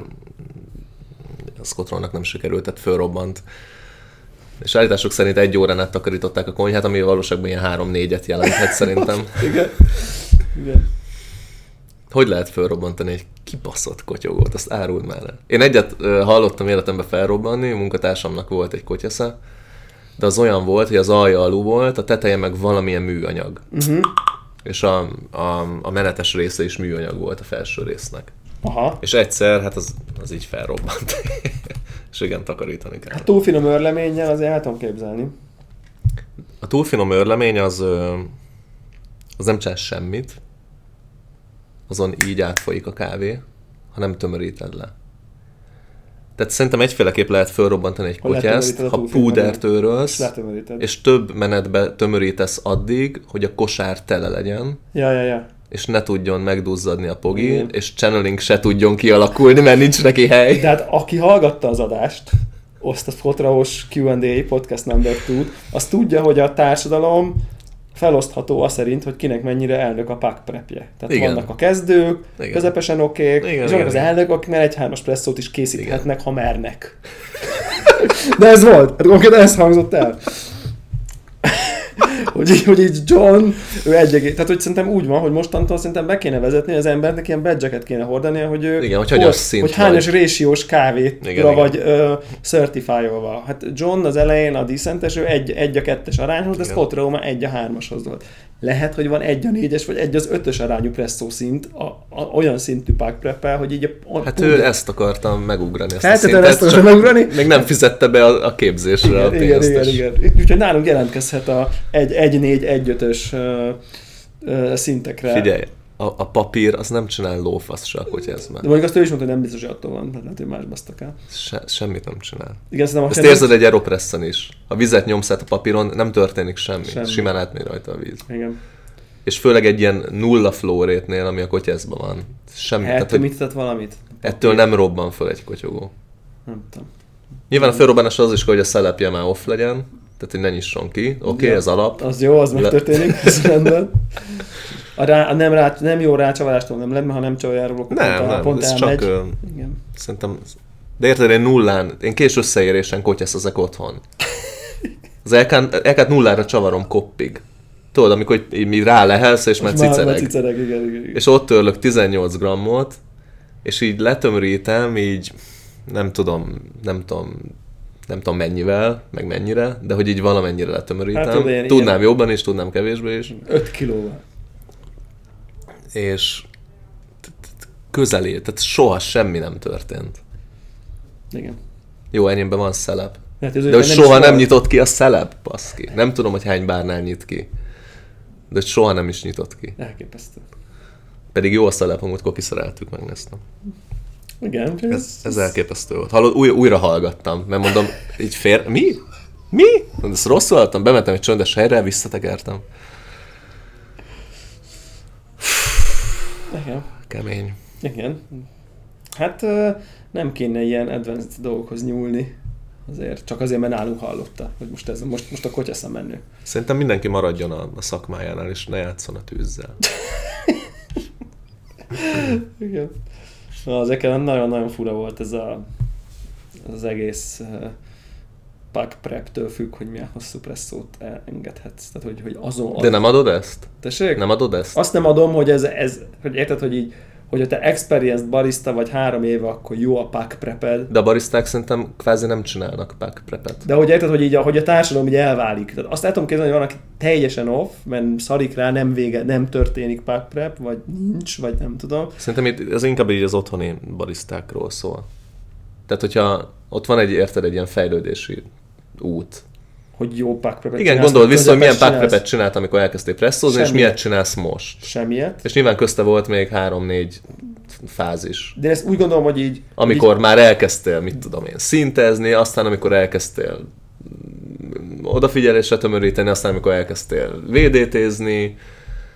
[SPEAKER 2] Scott nem sikerült, tehát fölrobbant. És állítások szerint egy órán át takarították a konyhát, ami valóságban ilyen három-négyet jelenthet szerintem.
[SPEAKER 1] Igen. Igen.
[SPEAKER 2] Hogy lehet felrobbantani egy kibaszott kotyogót? Azt áruld már el. Én egyet hallottam életemben felrobbanni, a munkatársamnak volt egy kotyasze, de az olyan volt, hogy az alja alul volt, a teteje meg valamilyen műanyag. Uh-huh. És a, a, a menetes része is műanyag volt a felső résznek.
[SPEAKER 1] Aha.
[SPEAKER 2] És egyszer, hát az, az így felrobbant. és igen, takarítani kell.
[SPEAKER 1] A túl finom örleménnyel azért el tudom képzelni.
[SPEAKER 2] A túl finom örlemény az, az nem csinál semmit, azon így átfolyik a kávé, ha nem tömöríted le. Tehát szerintem egyféleképp lehet felrobbantani egy kotyászt, ha púdert őrölsz, és több menetbe tömörítesz addig, hogy a kosár tele legyen.
[SPEAKER 1] Ja, ja, ja
[SPEAKER 2] és ne tudjon megduzzadni a pogi, Igen. és channeling se tudjon kialakulni, mert nincs neki hely.
[SPEAKER 1] Tehát aki hallgatta az adást, azt a Fotraos Q&A podcast number tud, az tudja, hogy a társadalom felosztható az szerint, hogy kinek mennyire elnök a pack prepje. Tehát igen. vannak a kezdők, igen. közepesen okék, és vannak az elnök, akik már egy hármas presszót is készíthetnek, igen. ha mernek. De ez volt, hát konkrétan ez hangzott el hogy, így, hogy így John, ő egy egész, tehát hogy szerintem úgy van, hogy mostantól szerintem be kéne vezetni, az embernek ilyen badge kéne hordania, hogy ő
[SPEAKER 2] igen, hogy, hogy, szint
[SPEAKER 1] hogy hányos résiós kávét igen, vagy igen. certifiolva. Hát John az elején a Decentes, ő egy, egy a kettes arányhoz, de Scott Roma egy a hármashoz volt. Lehet, hogy van egy a négyes, vagy egy az ötös arányú presszó szint, a, a, olyan szintű pack prepel, hogy így
[SPEAKER 2] a, a Hát ő ezt akartam megugrani,
[SPEAKER 1] ezt a szintet, ezt akartam megugrani.
[SPEAKER 2] Még nem fizette be a, a képzésre igen, a
[SPEAKER 1] pénzt. Igen, igen, igen. Úgyhogy nálunk jelentkezhet a 1-4-1-5-ös szintekre.
[SPEAKER 2] Figyelj, a, a papír az nem csinál lófasz se, ez már.
[SPEAKER 1] De mondjuk azt ő is mondta, hogy nem biztos, hogy attól van, tehát lehet, hogy más basztak el.
[SPEAKER 2] Se, semmit nem csinál.
[SPEAKER 1] Igen,
[SPEAKER 2] szerintem Ezt érzed egy Aeropressen is. Ha vizet nyomsz át a papíron, nem történik semmi. semmi. Simán átmegy rajta a víz.
[SPEAKER 1] Igen.
[SPEAKER 2] És főleg egy ilyen nulla flow rétnél, ami a kotyászban van. Semmi.
[SPEAKER 1] Ettől tehát, mit tett valamit?
[SPEAKER 2] Ettől nem robban föl egy kotyogó.
[SPEAKER 1] Nem tudom.
[SPEAKER 2] Nyilván a fölrobbanás az is, hogy a szelepje már off legyen, tehát hogy ne nyisson ki. Oké, okay, ja, ez alap.
[SPEAKER 1] Az jó, az megtörténik, ez rendben. A, rá, a nem, rá, nem jó rácsavarástól nem lenne, ha nem csavarjáról,
[SPEAKER 2] nem, pont, nem, pont ez elmegy. csak, Igen. szerintem De érted, én nullán, én kés összeérésen kotyeszezek otthon. Az LK-t nullára csavarom koppig. Tudod, amikor mi rá lehelsz, és már cicereg. cicereg igen, igen, igen. És ott törlök 18 grammot, és így letömrítem, így nem tudom, nem tudom, nem tudom mennyivel, meg mennyire, de hogy így valamennyire letömörítem. Hát, tudnám ilyen... jobban is, tudnám kevésbé is.
[SPEAKER 1] 5 kilóval.
[SPEAKER 2] És közelé, tehát soha semmi nem történt.
[SPEAKER 1] Igen.
[SPEAKER 2] Jó, enyémben van szelep. Hát de hogy soha nem, nyitott ki a szelep, baszki. Nem tudom, hogy hány bárnál nyit ki. De soha nem is nyitott ki.
[SPEAKER 1] Elképesztő.
[SPEAKER 2] Pedig jó a szelep, amikor kiszereltük, megnéztem.
[SPEAKER 1] Igen.
[SPEAKER 2] Ez, ez, elképesztő volt. Hallod, új, újra hallgattam, mert mondom, így fér... Mi? Mi? Ezt rosszul hallottam, bementem egy csöndes helyre, visszatekertem.
[SPEAKER 1] Igen.
[SPEAKER 2] Kemény.
[SPEAKER 1] Igen. Hát nem kéne ilyen advanced dolgokhoz nyúlni. Azért, csak azért, mert nálunk hallotta, hogy most, ez, most, most a kotyaszem menő.
[SPEAKER 2] Szerintem mindenki maradjon a, a szakmájánál, és ne játszon a tűzzel.
[SPEAKER 1] Igen. Na, azért nagyon-nagyon fura volt ez a, az egész pack prep-től függ, hogy milyen hosszú presszót engedhetsz. Tehát, hogy, hogy azon...
[SPEAKER 2] De nem adod ezt?
[SPEAKER 1] Tessék?
[SPEAKER 2] Nem adod ezt?
[SPEAKER 1] Azt nem adom, hogy ez, ez hogy érted, hogy így hogyha te experienced barista vagy három éve, akkor jó a pack preped.
[SPEAKER 2] De a baristák szerintem kvázi nem csinálnak pack prepet.
[SPEAKER 1] De hogy érted, hogy így, hogy a társadalom így elválik. Tehát azt el tudom képzelni, hogy van, aki teljesen off, mert szarik rá, nem vége, nem történik pack prep, vagy nincs, vagy nem tudom.
[SPEAKER 2] Szerintem itt, ez inkább így az otthoni baristákról szól. Tehát, hogyha ott van egy, érted, egy ilyen fejlődési út,
[SPEAKER 1] hogy jó packprepet
[SPEAKER 2] Igen, gondold vissza, hogy milyen packprepet csinált, amikor elkezdtél presszózni, és miért csinálsz most.
[SPEAKER 1] Semmiet.
[SPEAKER 2] És nyilván közte volt még három-négy fázis.
[SPEAKER 1] De ezt úgy gondolom, hogy így...
[SPEAKER 2] Amikor
[SPEAKER 1] így...
[SPEAKER 2] már elkezdtél, mit tudom én, szintezni, aztán amikor elkezdtél odafigyelésre tömöríteni, aztán amikor elkezdtél VDT-zni,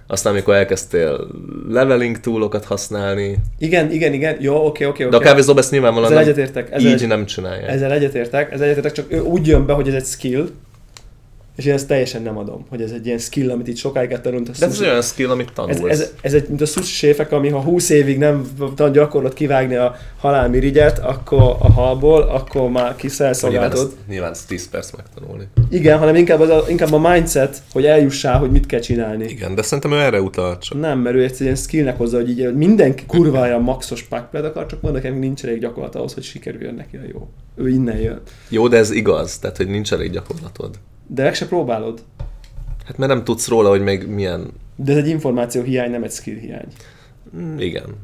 [SPEAKER 2] aztán amikor elkezdtél leveling túlokat használni.
[SPEAKER 1] Igen, igen, igen, jó, oké, oké, oké.
[SPEAKER 2] De a kávézóban ezt nyilvánvalóan
[SPEAKER 1] ezzel egyetértek,
[SPEAKER 2] ezzel így egy... nem csinálja.
[SPEAKER 1] Ezzel egyetértek, ezzel egyetértek, csak ő úgy jön be, hogy ez egy skill, és én ezt teljesen nem adom, hogy ez egy ilyen skill, amit itt sokáig kell tanulni.
[SPEAKER 2] De ez olyan skill, amit tanulsz.
[SPEAKER 1] Ez, ez, ez egy, mint a sushi séfek, ami ha 20 évig nem tan gyakorlott kivágni a halálmirigyet, akkor a halból, akkor már kiszelszolgáltod.
[SPEAKER 2] Nyilván, nyilván ez 10 perc megtanulni.
[SPEAKER 1] Igen, hanem inkább, az a, inkább a mindset, hogy eljussál, hogy mit kell csinálni.
[SPEAKER 2] Igen, de szerintem ő erre utal csak.
[SPEAKER 1] Nem, mert ő egy ilyen skillnek hozza, hogy így mindenki kurvája maxos packpad akar, csak mondok, hogy nincs elég gyakorlat ahhoz, hogy sikerüljön neki a jó. Ő innen jön.
[SPEAKER 2] Jó, de ez igaz, tehát hogy nincs elég gyakorlatod.
[SPEAKER 1] De meg se próbálod.
[SPEAKER 2] Hát mert nem tudsz róla, hogy még milyen...
[SPEAKER 1] De ez egy információ hiány, nem egy skill hiány.
[SPEAKER 2] Mm, igen.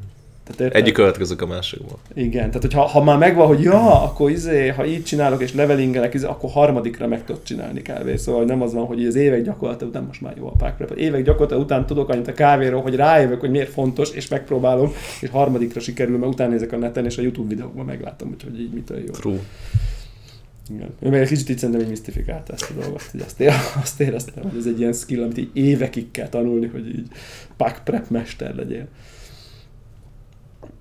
[SPEAKER 2] Tehát Egyik következik a másikból.
[SPEAKER 1] Igen, tehát hogyha ha már megvan, hogy ja, akkor izé, ha így csinálok és levelingelek, izé, akkor harmadikra meg tudod csinálni kávé. Szóval nem az van, hogy az évek gyakorlata után most már jó a pack Évek gyakorlata után tudok annyit a kávéról, hogy rájövök, hogy miért fontos, és megpróbálom, és harmadikra sikerül, mert utána nézek a neten, és a YouTube videókban meglátom, hogy, hogy így mitől jó.
[SPEAKER 2] True.
[SPEAKER 1] Igen. Ő meg egy kicsit így szerintem így misztifikálta ezt a dolgot, hogy azt, ér, azt éreztem, hogy ez egy ilyen skill, amit így évekig kell tanulni, hogy így pack prep mester legyél.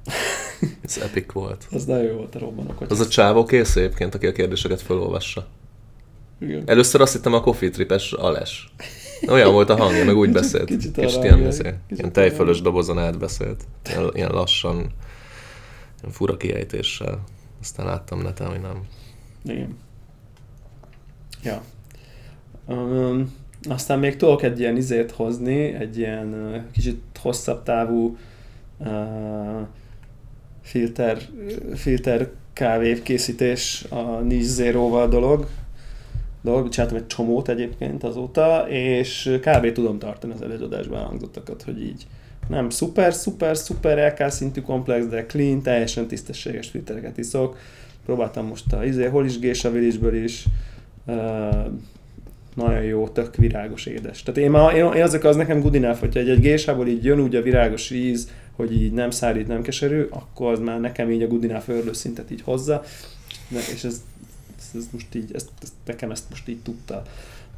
[SPEAKER 2] Ez epic volt.
[SPEAKER 1] Az nagyon jó volt a robbanok.
[SPEAKER 2] Az a csávó kész egyébként, aki a kérdéseket felolvassa. Igen. Először azt hittem a coffee tripes Ales. Olyan volt a hangja, meg úgy kicsit, beszélt. Kicsit és ilyen, ilyen, ilyen tejfölös dobozon átbeszélt. Ilyen, ilyen lassan, ilyen fura kiejtéssel. Aztán láttam neten, hogy nem.
[SPEAKER 1] Igen. Ja. Um, aztán még tudok egy ilyen izét hozni, egy ilyen uh, kicsit hosszabb távú uh, filter, filter kávé készítés a Niche Zero-val dolog. dolog. Csináltam egy csomót egyébként azóta, és kb. tudom tartani az előadásban elhangzottakat, hogy így nem szuper, szuper, szuper LK szintű komplex, de clean, teljesen tisztességes filtereket iszok próbáltam most a izé, hol is Gésa Village-ből is, uh, nagyon jó, tök virágos édes. Tehát én, ma, én, én azok az nekem good enough, hogyha egy, egy gésából így jön úgy a virágos íz, hogy így nem szárít, nem keserű, akkor az már nekem így a good enough szintet így hozza, és ez, ez, ez most így, ezt, ezt, nekem ezt most így tudta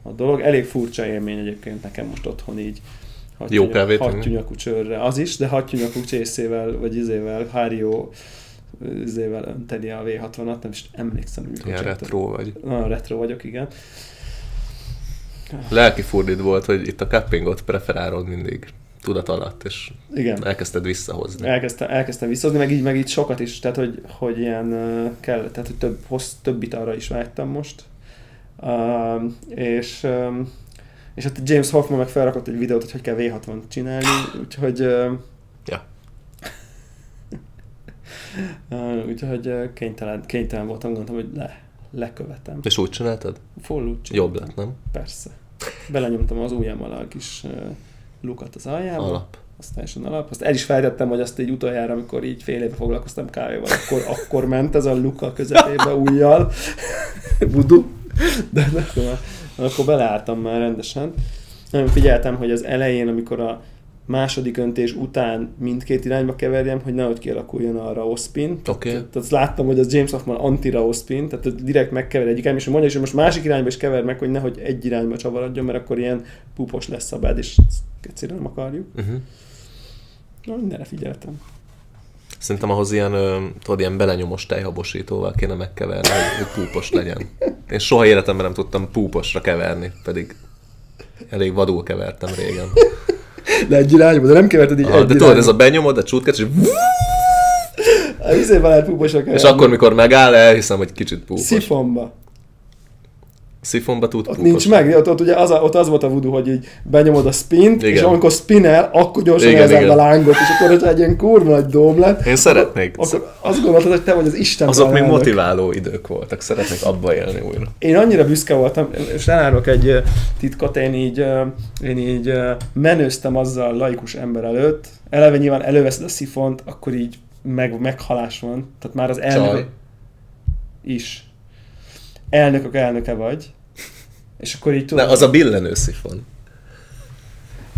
[SPEAKER 1] a dolog. Elég furcsa élmény egyébként nekem most otthon így.
[SPEAKER 2] Jó kávét.
[SPEAKER 1] Hattyúnyakú csőrre. Az is, de hattyúnyakú csészével, vagy izével, Hárió zével önteni a V60-at, nem is emlékszem, hogy
[SPEAKER 2] mikor Ilyen retro vagy.
[SPEAKER 1] Nagyon retro vagyok, igen.
[SPEAKER 2] Lelki fordít volt, hogy itt a cuppingot preferálod mindig. tudat alatt, és Igen. elkezdted visszahozni.
[SPEAKER 1] Elkezdtem, elkezdtem visszahozni, meg így, meg így sokat is, tehát hogy, hogy ilyen kell, tehát hogy több, hossz, több italra is vágytam most. Uh, és um, és hát James Hoffman meg felrakott egy videót, hogy hogy kell V60 csinálni, úgyhogy... Uh, ja. uh, úgyhogy kénytelen, kénytelen voltam, gondoltam, hogy le, lekövetem.
[SPEAKER 2] És úgy csináltad?
[SPEAKER 1] Full úgy
[SPEAKER 2] csináltam. Jobb lett, nem?
[SPEAKER 1] Persze. Belenyomtam az ujjammal a kis lukat az aljába. Alap. Azt teljesen alap. Azt el is fejtettem, hogy azt egy utoljára, amikor így fél éve foglalkoztam kávéval, akkor, akkor ment ez a luka közepébe ujjal. Budu. De, de akkor, akkor beleálltam már rendesen. Nagyon figyeltem, hogy az elején, amikor a második öntés után mindkét irányba keverjem, hogy nehogy kialakuljon a Raospin.
[SPEAKER 2] Okay.
[SPEAKER 1] Tehát, azt láttam, hogy az James Hoffman anti-Raospin, tehát direkt megkever egyik és mondja, hogy most másik irányba is kever meg, hogy nehogy egy irányba csavarodjon, mert akkor ilyen pupos lesz a bed, és egyszerűen nem akarjuk. Uh-huh. Na, mindenre figyeltem.
[SPEAKER 2] Szerintem ahhoz ilyen, tudod, ilyen belenyomos tejhabosítóval kéne megkeverni, hogy, hogy púpos legyen. Én soha életemben nem tudtam púposra keverni, pedig elég vadul kevertem régen.
[SPEAKER 1] De egy irányba, de nem keverted így ah,
[SPEAKER 2] egy De tudod, ez a benyomod, a csútkát, és
[SPEAKER 1] a vizébe lehet púposra keverni.
[SPEAKER 2] És akkor, mikor megáll, elhiszem, hogy kicsit púpos.
[SPEAKER 1] Szifonba.
[SPEAKER 2] Szifonba tud
[SPEAKER 1] Ott nincs meg, ott, ott, ugye az, ott az volt a voodoo, hogy így benyomod a spint, igen. és amikor spinel, akkor gyorsan igen, a lángot, és akkor ez egy ilyen kurva nagy dóm lett.
[SPEAKER 2] Én szeretnék.
[SPEAKER 1] Akkor azt gondoltad, hogy te vagy az Isten.
[SPEAKER 2] Azok még motiváló idők voltak, szeretnék abba élni újra.
[SPEAKER 1] Én annyira büszke voltam, és elárulok egy titkot, én így, én így menőztem azzal laikus ember előtt, eleve nyilván előveszed a szifont, akkor így meg, meghalás van. Tehát már az elnök... Is. Elnökök elnöke vagy és akkor így
[SPEAKER 2] tudod... az a billenő szifon.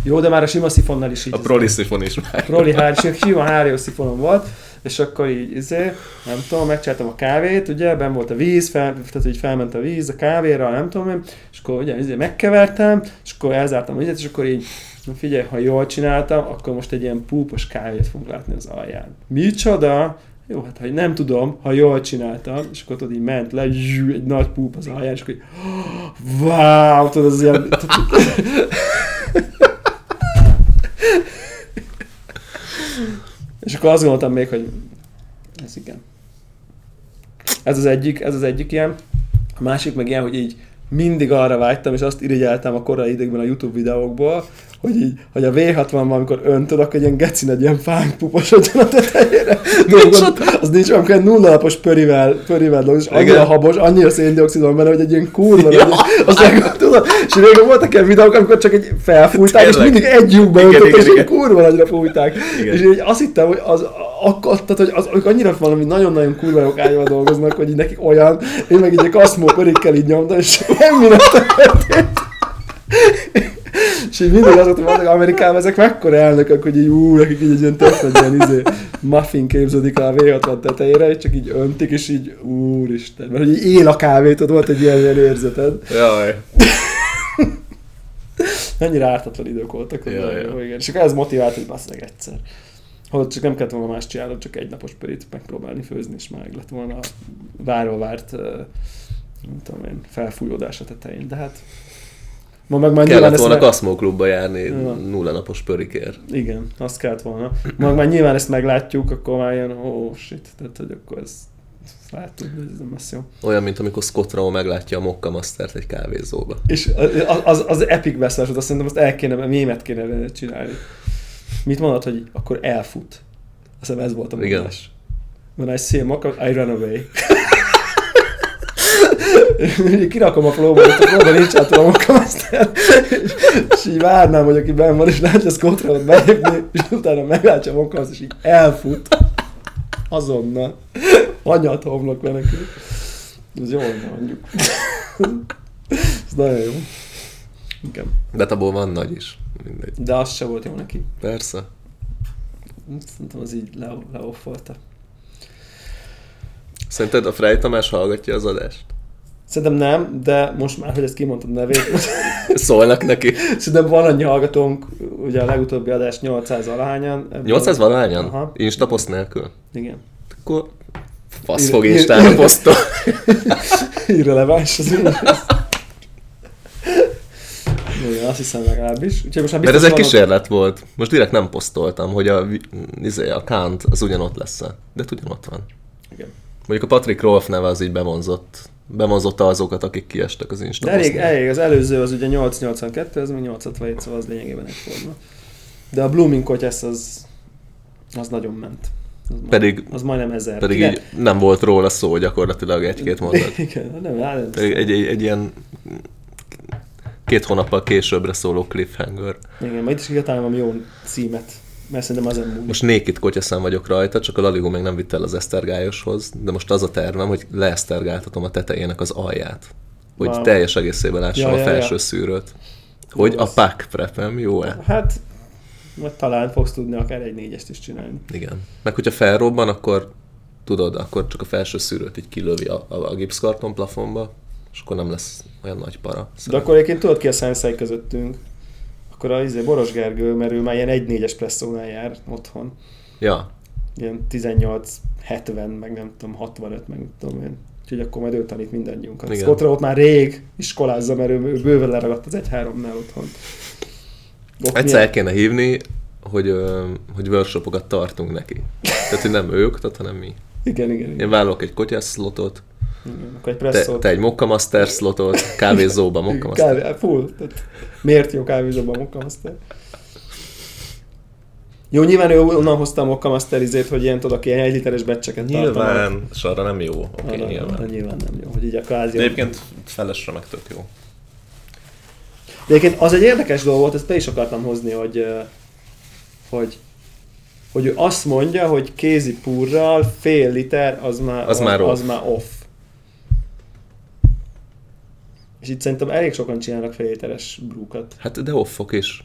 [SPEAKER 1] Jó, de már a sima szifonnal is így.
[SPEAKER 2] A proli szifon is
[SPEAKER 1] már. Proli hár, sima hárió szifonom volt, és akkor így, izé, nem tudom, megcsináltam a kávét, ugye, ben volt a víz, fel, tehát így felment a víz a kávéra, nem tudom én, és akkor ugye izé megkevertem, és akkor elzártam a vizet, és akkor így, figyelj, ha jól csináltam, akkor most egy ilyen púpos kávét fogunk látni az alján. Micsoda? Jó, hát ha nem tudom, ha jól csináltam, és akkor tudod, így ment le, zsű, egy nagy púp az alján, és akkor így, wow, tudod, az ilyen... és akkor azt gondoltam még, hogy ez igen. Ez az egyik, ez az egyik ilyen. A másik meg ilyen, hogy így mindig arra vágytam, és azt irigyeltem a korai időkben a YouTube videókból, hogy így, hogy a V60-ban, amikor öntöd, akkor egy ilyen geci egy ilyen fánk puposodjon a tetejére. Dolgod, az nincs, amikor egy nulla napos pörivel, pörivel dolgoz, és annyira habos, annyira széndiokszid van benne, hogy egy ilyen kurva ja. az meg, tudod, és régen voltak ilyen videók, amikor csak egy felfújták, és mindig egy lyukba öntött, és egy kurva nagyra fújták. Igen. És így azt hittem, hogy az, akkor, tehát, hogy az, ők annyira valami nagyon-nagyon kurva jók dolgoznak, hogy így nekik olyan, én meg így egy kaszmó pörikkel így nyomtam, és semmi nem történt. És így mindig az hogy vannak Amerikában, ezek mekkora elnökök, hogy így ú, nekik így egy ilyen tök nagy ilyen izé, muffin képződik a V60 tetejére, és csak így öntik, és így úristen, mert hogy él a kávét, ott volt egy ilyen, ilyen érzeted.
[SPEAKER 2] Jaj.
[SPEAKER 1] Mennyire ártatlan idők voltak. Jaj, jaj. Igen. És akkor ez motivált, hogy basszeg egyszer. Holott csak nem kellett volna más csinálni, csak egy napos perit megpróbálni főzni, és már lett volna a várva várt, nem tudom én, felfújódás a tetején. De hát
[SPEAKER 2] Ma meg már kellett volna meg... Kaszmó klubba járni ja. nulla napos pörikér.
[SPEAKER 1] Igen, azt kellett volna. Ma már nyilván ezt meglátjuk, akkor már ilyen, oh shit, tehát hogy akkor ez látjuk, de ez nem lesz jó.
[SPEAKER 2] Olyan, mint amikor Scott Rao meglátja a Mokka Mastert egy kávézóba.
[SPEAKER 1] És az, az, az epic beszélés, azt szerintem azt el kéne, mémet kéne csinálni. Mit mondod, hogy akkor elfut? Azt hiszem ez volt a mondás. When I see a mocha, I run away. kirakom a flóba, és a flóba nincs át a aztán, és, és így várnám, hogy aki benn van, és látja Scottra ott belépni, és utána meglátja a mokamaszt, és így elfut. Azonnal. Anyat homlok menekül. Ez jó, mondjuk. Ez nagyon jó.
[SPEAKER 2] Igen. De abból van nagy is.
[SPEAKER 1] Mindegy. De az se volt jó neki.
[SPEAKER 2] Persze.
[SPEAKER 1] Szerintem az így le, leoffolta.
[SPEAKER 2] Szerinted a Frey Tamás hallgatja az adást?
[SPEAKER 1] Szerintem nem, de most már, hogy ezt kimondtad nevét.
[SPEAKER 2] Szólnak neki.
[SPEAKER 1] Szerintem van annyi hallgatónk, ugye a legutóbbi adás 800 alahányan.
[SPEAKER 2] 800 valahányan? Aha. Instapost nélkül?
[SPEAKER 1] Igen.
[SPEAKER 2] Akkor fasz fog Instára posztol.
[SPEAKER 1] Irreleváns az ja. azt hiszem legalábbis.
[SPEAKER 2] Úgyhogy most már Mert ez egy kísérlet volt. Most direkt nem posztoltam, hogy a, izé, a Kant az ugyanott lesz. De ugyanott van. Mondjuk a Patrick Rolf neve az így bevonzott bevonzotta azokat, akik kiestek az Insta.
[SPEAKER 1] elég, elég, az előző az ugye 882, ez még 867, szóval az lényegében egyforma. De a Blooming Kotyász az, az nagyon ment. Az
[SPEAKER 2] pedig,
[SPEAKER 1] majd, az majdnem ezer.
[SPEAKER 2] Pedig így nem volt róla szó gyakorlatilag egy-két mondat.
[SPEAKER 1] Igen, nem, nem,
[SPEAKER 2] egy, egy, egy, egy ilyen két hónappal későbbre szóló cliffhanger.
[SPEAKER 1] Igen, majd is kitalálom jó címet, mert szerintem az múlik.
[SPEAKER 2] Most nékit kotyaszán vagyok rajta, csak a Laligó még nem vitt el az esztergályoshoz, de most az a tervem, hogy leesztergáltatom a tetejének az alját. Hogy wow. teljes egészében lássam ja, a felső ja. szűrőt. Hogy jó, a pack prepem jó-e?
[SPEAKER 1] Hát, majd talán fogsz tudni akár egy négyest is csinálni.
[SPEAKER 2] Igen. Meg hogyha felrobban, akkor tudod, akkor csak a felső szűrőt így kilövi a, a, a gipszkarton plafonba, és akkor nem lesz olyan nagy para.
[SPEAKER 1] Szerintem. De akkor egyébként tudod ki a szenszei közöttünk? Akkor a izé, Boros Gergő, mert ő már ilyen 1-4-es presszónál jár otthon.
[SPEAKER 2] Ja.
[SPEAKER 1] Ilyen 18-70, meg nem tudom, 65, meg nem tudom én. Úgyhogy akkor majd ő tanít mindannyiunkat. Igen. Scottra ott már rég iskolázza, mert ő, ő bőven leragadt az 1-3-nál otthon.
[SPEAKER 2] Ott Egyszer el kéne hívni, hogy, hogy workshopokat tartunk neki. Tehát, hogy nem ő oktat, hanem mi.
[SPEAKER 1] Igen, igen, igen.
[SPEAKER 2] Én vállalok egy kotyás slotot,
[SPEAKER 1] igen, akkor egy presszót.
[SPEAKER 2] Te, te egy Mokka Master slotot, kávézóba Mokka Master. Kávé,
[SPEAKER 1] full. Tehát miért jó kávézóba Mokka Master? Jó, nyilván ő onnan hozta a Mokka Master izét, hogy ilyen tudok, ilyen egy literes becseket
[SPEAKER 2] Nyilván, és arra nem jó. Oké, okay, nyilván.
[SPEAKER 1] nyilván nem jó, hogy így a kázi.
[SPEAKER 2] De egyébként felesre meg tök jó.
[SPEAKER 1] De egyébként az egy érdekes dolog volt, ezt be is akartam hozni, hogy, hogy hogy ő azt mondja, hogy kézi purral fél liter az már,
[SPEAKER 2] az, az, már, off.
[SPEAKER 1] az már off. És itt szerintem elég sokan csinálnak fél literes brúkat.
[SPEAKER 2] Hát de offok is.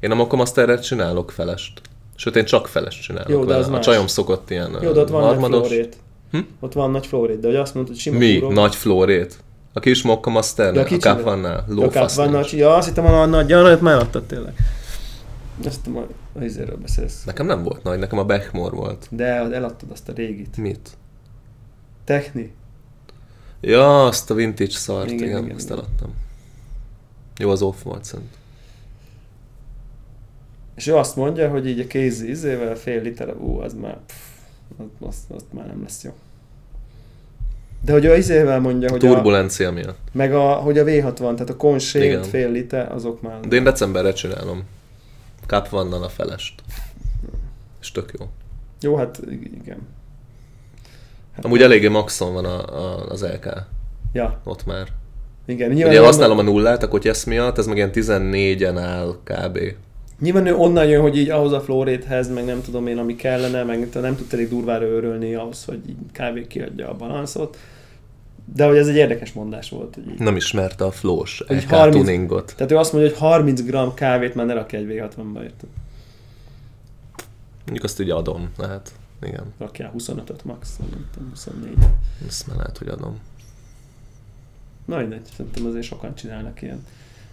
[SPEAKER 2] Én a Mokomasterrel csinálok felest. Sőt, én csak felest csinálok Jó, de az A csajom szokott ilyen
[SPEAKER 1] Jó, de ott van harmados. nagy flórét. Hm? Ott van nagy flórét, de hogy azt mondtad, hogy sima
[SPEAKER 2] Mi? Púrok. Nagy flórét? A kis Mokka Master, ja, a Káfannál,
[SPEAKER 1] lófasz Ja, azt hittem a nagy, ja, már adtad tényleg. Ezt a, a izéről beszélsz.
[SPEAKER 2] Nekem nem volt nagy, nekem a Bechmore volt.
[SPEAKER 1] De eladtad azt a régit.
[SPEAKER 2] Mit?
[SPEAKER 1] Techni.
[SPEAKER 2] Ja, azt a vintage szart, igen, igen, igen azt eladtam. Jó, az off volt szent.
[SPEAKER 1] És ő azt mondja, hogy így a kézi izével fél liter, ú, az már, pff, az, az, az már nem lesz jó. De hogy a izével mondja, hogy
[SPEAKER 2] Turbulencia a... miatt.
[SPEAKER 1] Meg a, hogy a V60, tehát a Conshape fél liter, azok már...
[SPEAKER 2] De én decemberre csinálom. Kap vannan a felest. És tök jó.
[SPEAKER 1] Jó, hát igen.
[SPEAKER 2] Hát Amúgy eléggé maxon van a, a, az LK.
[SPEAKER 1] Ja.
[SPEAKER 2] Ott már.
[SPEAKER 1] Igen,
[SPEAKER 2] nyilván Ugye használom a nullát, akkor ezt miatt, ez meg ilyen 14-en áll kb.
[SPEAKER 1] Nyilván ő onnan jön, hogy így ahhoz a flóréthez, meg nem tudom én, ami kellene, meg nem tud elég durvára örülni ahhoz, hogy így kb. kiadja a balanszot. De hogy ez egy érdekes mondás volt. Hogy így,
[SPEAKER 2] nem ismerte a flós LK 30, tuningot.
[SPEAKER 1] Tehát ő azt mondja, hogy 30 g kávét már ne rakja egy V60-ba, érted?
[SPEAKER 2] Mondjuk azt ugye adom, lehet. Igen.
[SPEAKER 1] Rakjál 25-öt max, nem tudom, 24
[SPEAKER 2] Ezt már lehet, hogy adom.
[SPEAKER 1] Na mindegy, szerintem azért sokan csinálnak ilyen.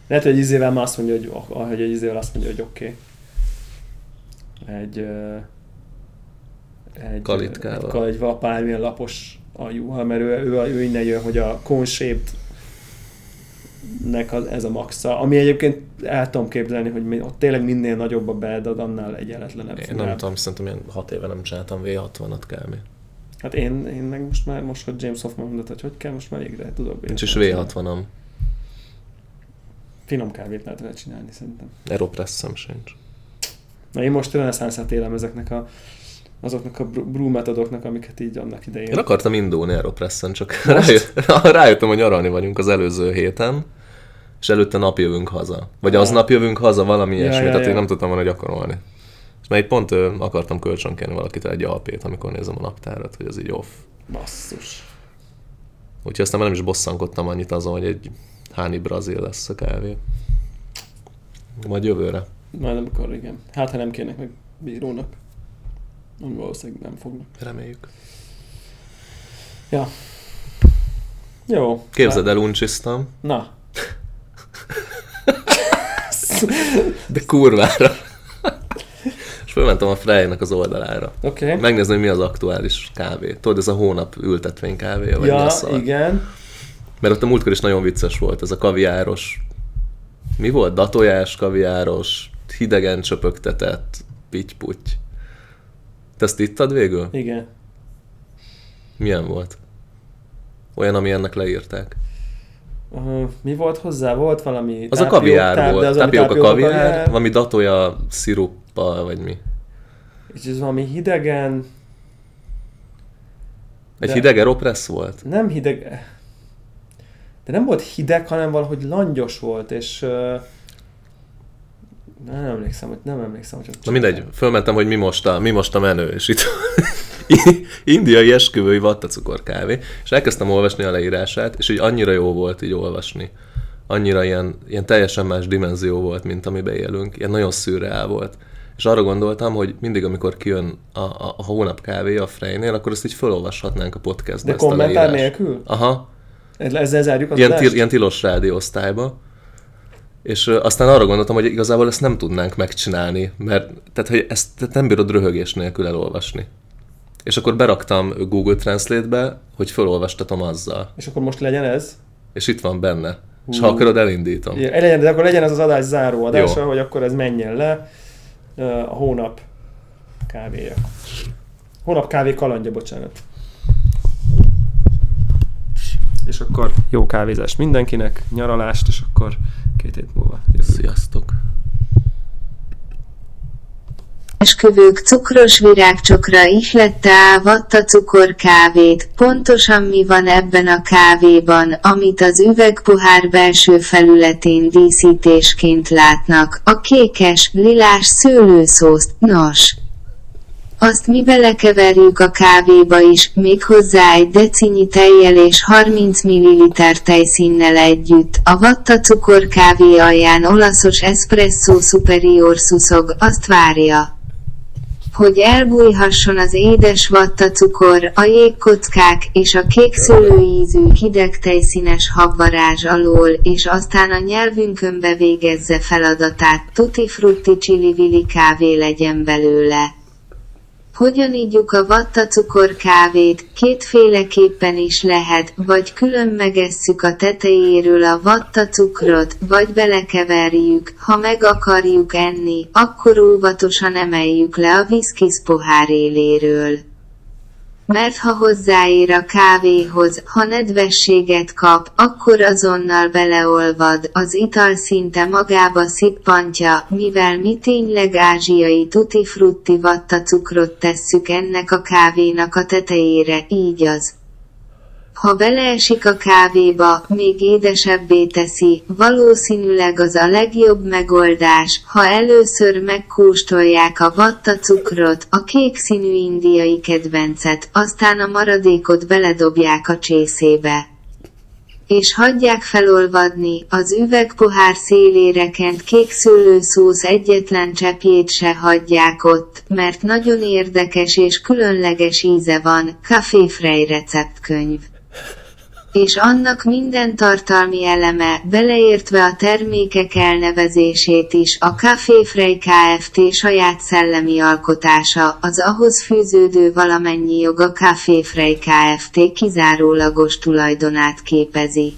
[SPEAKER 1] Lehet, hogy egy izével már azt mondja, hogy, hogy egy izével azt mondja, hogy oké. Okay. Egy,
[SPEAKER 2] egy, Kalitkával.
[SPEAKER 1] egy, egy bármilyen lapos ajú, mert ő, ő, ő innen jön, hogy a cone nek az, ez a maxa, ami egyébként el tudom képzelni, hogy ott tényleg minél nagyobb a bed, annál egyenletlenebb.
[SPEAKER 2] Én nem tudom, szerintem ilyen hat éve nem csináltam V60-at kb.
[SPEAKER 1] Hát én, én meg most már, most, hogy James Hoffman mondott, hogy hogy kell, most már végre tudok.
[SPEAKER 2] Nincs is V60-am.
[SPEAKER 1] Finom kávét lehet vele csinálni szerintem.
[SPEAKER 2] Aeropresszem sincs.
[SPEAKER 1] Na én most reneszánszát élem ezeknek a azoknak a brew metodoknak, amiket így annak idején.
[SPEAKER 2] Én akartam indulni Aeropressen, csak rájött, rájöttem, hogy nyaralni vagyunk az előző héten, és előtte nap jövünk haza. Vagy ja. aznap jövünk haza, valami ilyesmi, ja, ja, tehát ja. én nem tudtam volna gyakorolni. És mert egy pont ő, akartam kölcsönkérni valakit egy alpét, amikor nézem a naptárat, hogy ez így off.
[SPEAKER 1] Basszus.
[SPEAKER 2] Úgyhogy aztán már nem is bosszankodtam annyit azon, hogy egy háni brazil lesz a kávé. Majd jövőre.
[SPEAKER 1] Majd amikor, igen. Hát, ha nem kérnek meg bírónak. Ami valószínűleg nem fognak.
[SPEAKER 2] Reméljük.
[SPEAKER 1] Ja. Jó.
[SPEAKER 2] Képzeld el, uncsiztam.
[SPEAKER 1] Na.
[SPEAKER 2] De kurvára. És fölmentem a Freynek az oldalára.
[SPEAKER 1] Oké. Okay.
[SPEAKER 2] Megnézni, mi az aktuális kávé. Tudod, ez a hónap ültetvény kávé, vagy
[SPEAKER 1] ja, igen.
[SPEAKER 2] Mert ott a múltkor is nagyon vicces volt, ez a kaviáros Mi volt? Datojás, kaviáros, hidegen csöpögtetett, pitty-putty. Te ezt ittad végül?
[SPEAKER 1] Igen.
[SPEAKER 2] Milyen volt? Olyan, ami ennek leírták.
[SPEAKER 1] Uh, mi volt hozzá? Volt valami
[SPEAKER 2] Az a kaviár táp, volt. Az, Tápiók a kaviár, kaviár, valami datoja sziruppal, vagy mi.
[SPEAKER 1] És ez valami hidegen...
[SPEAKER 2] Egy de... hideg aeropress volt?
[SPEAKER 1] Nem hideg... De nem volt hideg, hanem valahogy langyos volt, és... Uh... Nem emlékszem, hogy nem emlékszem, hogy
[SPEAKER 2] Na mindegy, fölmentem, hogy mi most a, mi most a menő, és itt indiai esküvői vattacukor kávé, és elkezdtem olvasni a leírását, és így annyira jó volt így olvasni. Annyira ilyen, ilyen teljesen más dimenzió volt, mint amiben élünk. Ilyen nagyon szürreál volt. És arra gondoltam, hogy mindig, amikor kijön a, a, a hónap kávé a Freynél, akkor ezt így felolvashatnánk a podcastbe.
[SPEAKER 1] De kommentár nélkül?
[SPEAKER 2] Aha.
[SPEAKER 1] Ezzel zárjuk az
[SPEAKER 2] ilyen, til, ilyen tilos rádióosztályba. És aztán arra gondoltam, hogy igazából ezt nem tudnánk megcsinálni, mert tehát, hogy ezt nem bírod röhögés nélkül elolvasni. És akkor beraktam Google Translate-be, hogy felolvastatom azzal.
[SPEAKER 1] És akkor most legyen ez?
[SPEAKER 2] És itt van benne. Hú. És ha akarod, elindítom.
[SPEAKER 1] Igen, legyen, de akkor legyen ez az adás záró adása, Jó. hogy akkor ez menjen le a hónap kávéja. Hónap kávé kalandja, bocsánat. És akkor jó kávézást mindenkinek, nyaralást, és akkor két hét múlva
[SPEAKER 2] jövünk. Sziasztok!
[SPEAKER 3] Esküvők cukros virágcsokra ihlette ávatta cukorkávét. Pontosan mi van ebben a kávéban, amit az üvegpohár belső felületén díszítésként látnak, a kékes, lilás szőlőszószt, nos. Azt mi belekeverjük a kávéba is, még hozzá egy decinyi tejjel és 30 ml tejszínnel együtt. A vatta cukorkávé alján olaszos espresso superior szuszog, azt várja hogy elbújhasson az édes vatta cukor, a jégkockák és a kék szőlőízű hideg tejszínes habvarázs alól, és aztán a nyelvünkön bevégezze feladatát, tutti frutti chili vili kávé legyen belőle. Hogyan ígyuk a vatta cukor kávét, kétféleképpen is lehet, vagy külön megesszük a tetejéről a vatta cukrot, vagy belekeverjük, ha meg akarjuk enni, akkor óvatosan emeljük le a viszkisz pohár éléről. Mert ha hozzáér a kávéhoz, ha nedvességet kap, akkor azonnal beleolvad, az ital szinte magába szippantja, mivel mi tényleg ázsiai tutti frutti vatta cukrot tesszük ennek a kávénak a tetejére, így az. Ha beleesik a kávéba, még édesebbé teszi, valószínűleg az a legjobb megoldás, ha először megkóstolják a vatta cukrot, a kék színű indiai kedvencet, aztán a maradékot beledobják a csészébe. És hagyják felolvadni, az üvegpohár szélére kent kék szőlőszósz egyetlen cseppjét se hagyják ott, mert nagyon érdekes és különleges íze van, Café Frey receptkönyv és annak minden tartalmi eleme, beleértve a termékek elnevezését is, a Café Frey Kft. saját szellemi alkotása, az ahhoz fűződő valamennyi jog a Café Frey Kft. kizárólagos tulajdonát képezi.